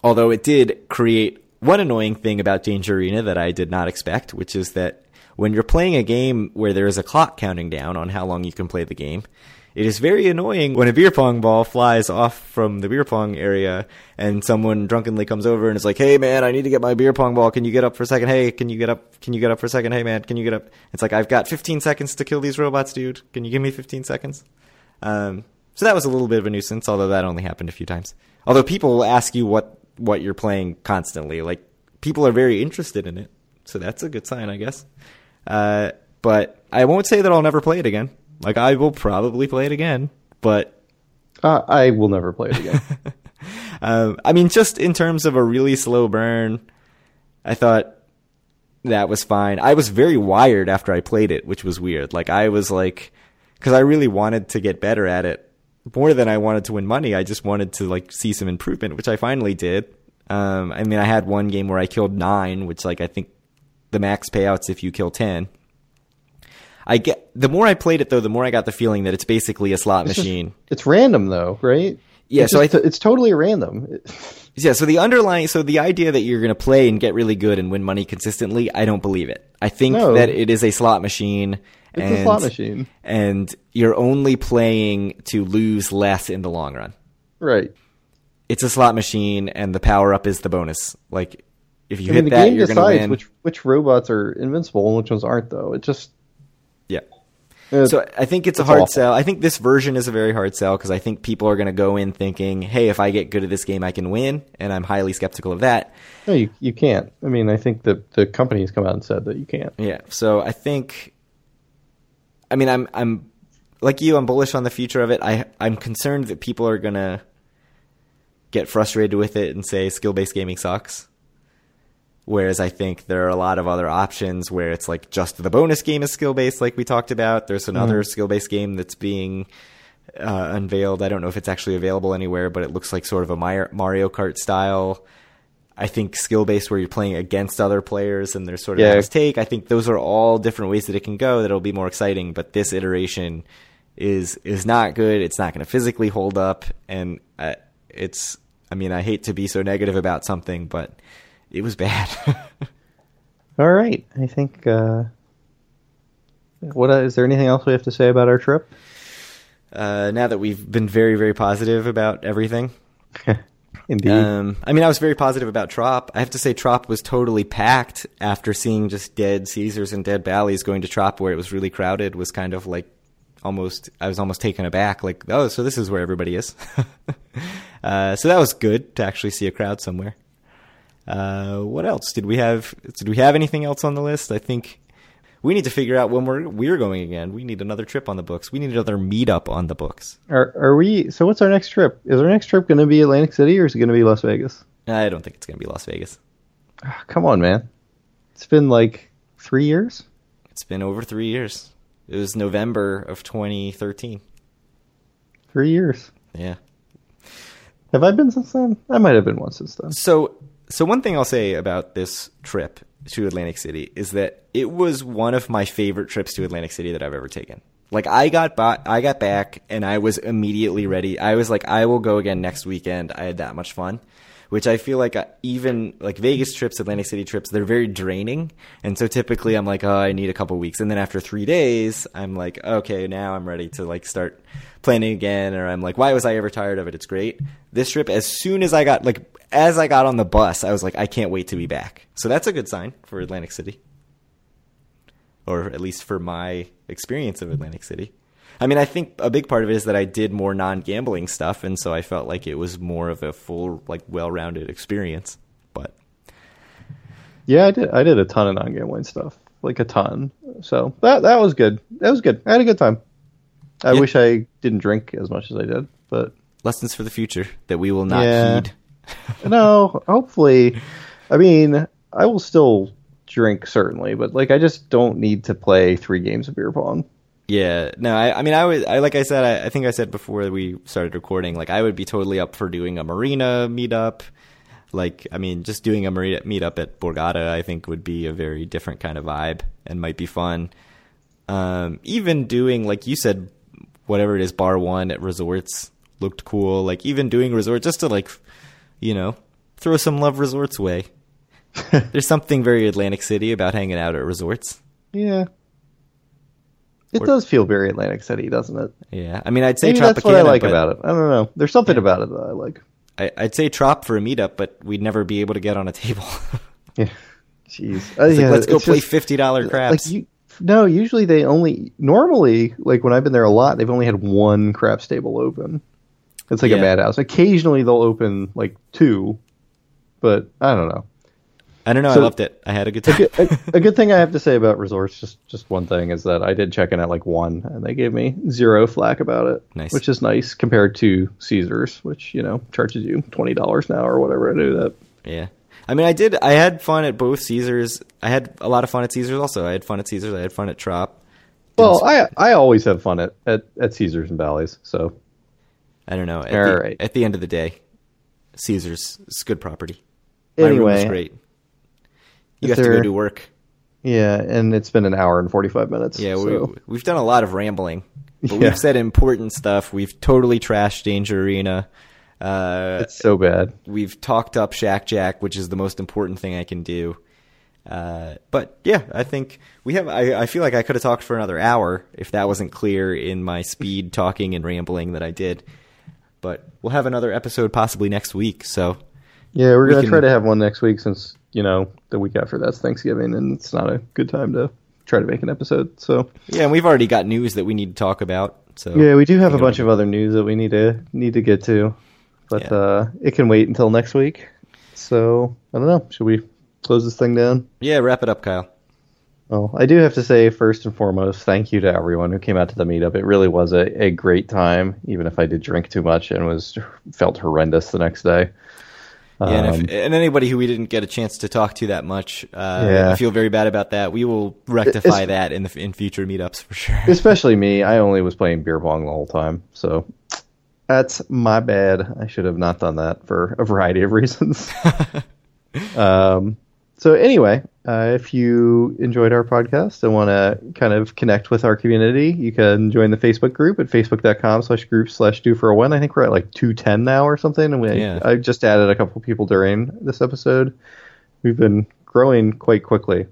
Although it did create one annoying thing about Danger Arena that I did not expect, which is that when you're playing a game where there is a clock counting down on how long you can play the game, it is very annoying when a beer pong ball flies off from the beer pong area and someone drunkenly comes over and is like, "Hey man, I need to get my beer pong ball. Can you get up for a second? Hey, can you get up? Can you get up for a second? Hey man, can you get up?" It's like, "I've got 15 seconds to kill these robots, dude. Can you give me 15 seconds?" Um, so that was a little bit of a nuisance, although that only happened a few times. Although people will ask you what what you're playing constantly, like people are very interested in it, so that's a good sign, I guess. Uh, but I won't say that I'll never play it again. Like I will probably play it again, but Uh, I will never play it again. um, I mean, just in terms of a really slow burn, I thought that was fine. I was very wired after I played it, which was weird. Like I was like, because I really wanted to get better at it more than I wanted to win money. I just wanted to like see some improvement, which I finally did. Um, I mean, I had one game where I killed nine, which like I think the max payouts if you kill ten. I get the more I played it though, the more I got the feeling that it's basically a slot It's just- machine. it's random though, right? Yeah, It's so I just- it's totally random. Yeah, so the underlying, so the idea that you're going to play and get really good and win money consistently, I don't believe it. I think No. that it is a slot machine. It's and, a slot machine, And you're only playing to lose less in the long run. right? It's a slot machine, and the power up is the bonus. Like, if you I hit mean, the that, game you're going to decides which which robots are invincible and which ones aren't, though. It just. So I think it's a hard awful. sell. I think this version is a very hard sell because I think people are going to go in thinking, "Hey, if I get good at this game, I can win," and I'm highly skeptical of that. no, you you can't. I mean, I think the the company has come out and said that you can't. Yeah. So I think I mean I'm I'm like you, I'm bullish on the future of it. I I'm concerned that people are gonna get frustrated with it and say skill based gaming sucks. Whereas I think there are a lot of other options where it's like just the bonus game is skill based, like we talked about. There's another skill based game that's being uh, unveiled. I don't know if it's actually available anywhere, but it looks like sort of a Mario Kart style. I think skill based where you're playing against other players and there's sort of Yeah. take. I think those are all different ways that it can go that'll be more exciting. But this iteration is is not good. It's not going to physically hold up, and uh, it's. I mean, I hate to be so negative about something, but it was bad. All right, I think. Uh, what uh, is there anything else we have to say about our trip? uh, now that we've been very very positive about everything, Indeed. Um, I mean, I was very positive about Trop. I have to say, Trop was totally packed after seeing just dead Caesars and dead Bally's. Going to Trop where it was really crowded was kind of like almost. I was almost taken aback. Like, oh, so this is where everybody is. uh, so that was good to actually see a crowd somewhere. Uh, what else did we have? Did we have anything else on the list? I think we need to figure out when we're we're going again. We need another trip on the books. We need another meetup on the books. Are are we? So what's our next trip? Is our next trip going to be Atlantic City or is it going to be Las Vegas? I don't think it's going to be Las Vegas. Ah, come on, man. It's been like three years. It's been over three years. It was November of 2013. Three years. Yeah. Have I been since then? I might have been once since then. So, so one thing I'll say about this trip to Atlantic City is that it was one of my favorite trips to Atlantic City that I've ever taken. Like I got ba- I got back and I was immediately ready. I was like, I will go again next weekend. I had that much fun, which I feel like uh, even like Vegas trips, Atlantic City trips, they're very draining. And so typically I'm like, oh, I need a couple weeks. And then after three days, I'm like, okay, now I'm ready to like start planning again. Or I'm like, why was I ever tired of it? It's great. This trip, as soon as I got like, as I got on the bus, I was like, I can't wait to be back. So that's a good sign for Atlantic City or at least for my experience of Atlantic City. I mean, I think a big part of it is that I did more non-gambling stuff, and so I felt like it was more of a full, like, well-rounded experience. But Yeah, I did. I did a ton of non-gambling stuff, like a ton. So that that was good. That was good. I had a good time. I Yeah. wish I didn't drink as much as I did, but lessons for the future that we will not Yeah. heed. no. Hopefully, I mean, I will still drink certainly, but like I just don't need to play three games of beer pong. Yeah, no, I, I mean, I would, I like I said, I, I think I said before we started recording, like I would be totally up for doing a marina meetup. Like, I mean, just doing a marina meetup at Borgata, I think would be a very different kind of vibe and might be fun. Um, even doing, like you said, whatever it is, bar one at resorts looked cool. Like even doing resort just to like, you know, throw some love resorts way. There's something very Atlantic City about hanging out at resorts. Yeah. It Or- does feel very Atlantic City, doesn't it? Yeah, I mean, I'd say Maybe Tropicana. that's what I like about it. I don't know. There's something about it that I like. I, I'd say Trop for a meetup, but we'd never be able to get on a table. Yeah. Jeez. Uh, like, yeah, let's go play just- fifty dollar craps. Like you, no, usually they only normally like when I've been there a lot, they've only had one craps stable open. It's like Yeah. a madhouse. Occasionally they'll open like two, but I don't know. I don't know. so- I loved it. I had a good A time. good, a, a good thing I have to say about resorts, just just one thing, is that I did check in at like one, and they gave me zero flack about it, Nice. which is nice compared to Caesars, which you know charges you twenty dollars now or whatever to do that. yeah. I mean, I did. I had fun at both Caesars. I had a lot of fun at Caesars. Also, I had fun at Caesars. I had fun at Trop. Well, I I always have fun at, at, at Caesars and Bally's, so I don't know. At, All the, right. at the end of the day, Caesars is good property. My room was great. You got to go do work. yeah, and it's been an hour and forty five minutes. Yeah, so. we, we've done a lot of rambling, but Yeah. we've said important stuff. We've totally trashed Danger Arena. Uh, it's so bad. we've talked up Shack Jack, which is the most important thing I can do. Uh, but yeah, I think we have. I, I feel like I could have talked for another hour if that wasn't clear in my speed talking and rambling that I did. But we'll have another episode possibly next week. So Yeah, we're gonna can- try to have one next week since you know the week after that's Thanksgiving, and it's not a good time to try to make an episode. So yeah, and we've already got news that we need to talk about. So yeah, we do have a bunch of other news that we need to need to get to, but Yeah. uh, it can wait until next week. So I don't know. Should we close this thing down? Yeah, wrap it up, Kyle. Well, I do have to say, first and foremost, thank you to everyone who came out to the meetup. It really was a, a great time, even if I did drink too much and was felt horrendous the next day. Yeah, and, Um, if, and anybody who we didn't get a chance to talk to that much, uh, Yeah. I feel very bad about that. We will rectify It's- that in the in future meetups for sure. Especially me. I only was playing beer pong the whole time, so that's my bad. I should have not done that for a variety of reasons. um, so anyway, uh, if you enjoyed our podcast and want to kind of connect with our community, you can join the Facebook group at facebook.com slash group slash due for a win. I think we're at like 210 now or something. And we, Yeah. I just added a couple people during this episode. We've been growing quite quickly.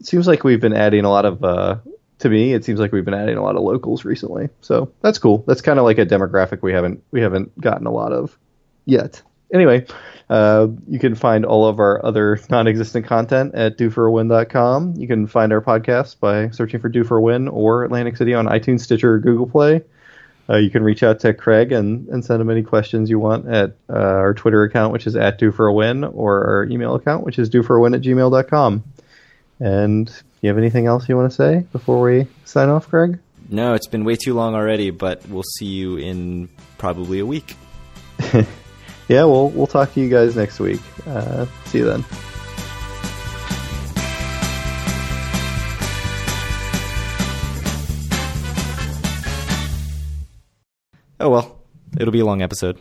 It seems like we've been adding a lot of, uh, to me, it seems like we've been adding a lot of locals recently. So that's cool. That's kind of like a demographic we haven't, we haven't gotten a lot of yet. Anyway, uh, you can find all of our other non-existent content at dueforawin.com. You can find our podcast by searching for Due for a Win or Atlantic City on iTunes, Stitcher, or Google Play. Uh, you can reach out to Craig and, and send him any questions you want at uh, our Twitter account, which is at due for a win, or our email account, which is due for a win at gmail.com. And you have anything else you want to say before we sign off, Greg? No, it's been way too long already, but we'll see you in probably a week. yeah, we'll we'll talk to you guys next week. Uh, see you then. Oh well, it'll be a long episode.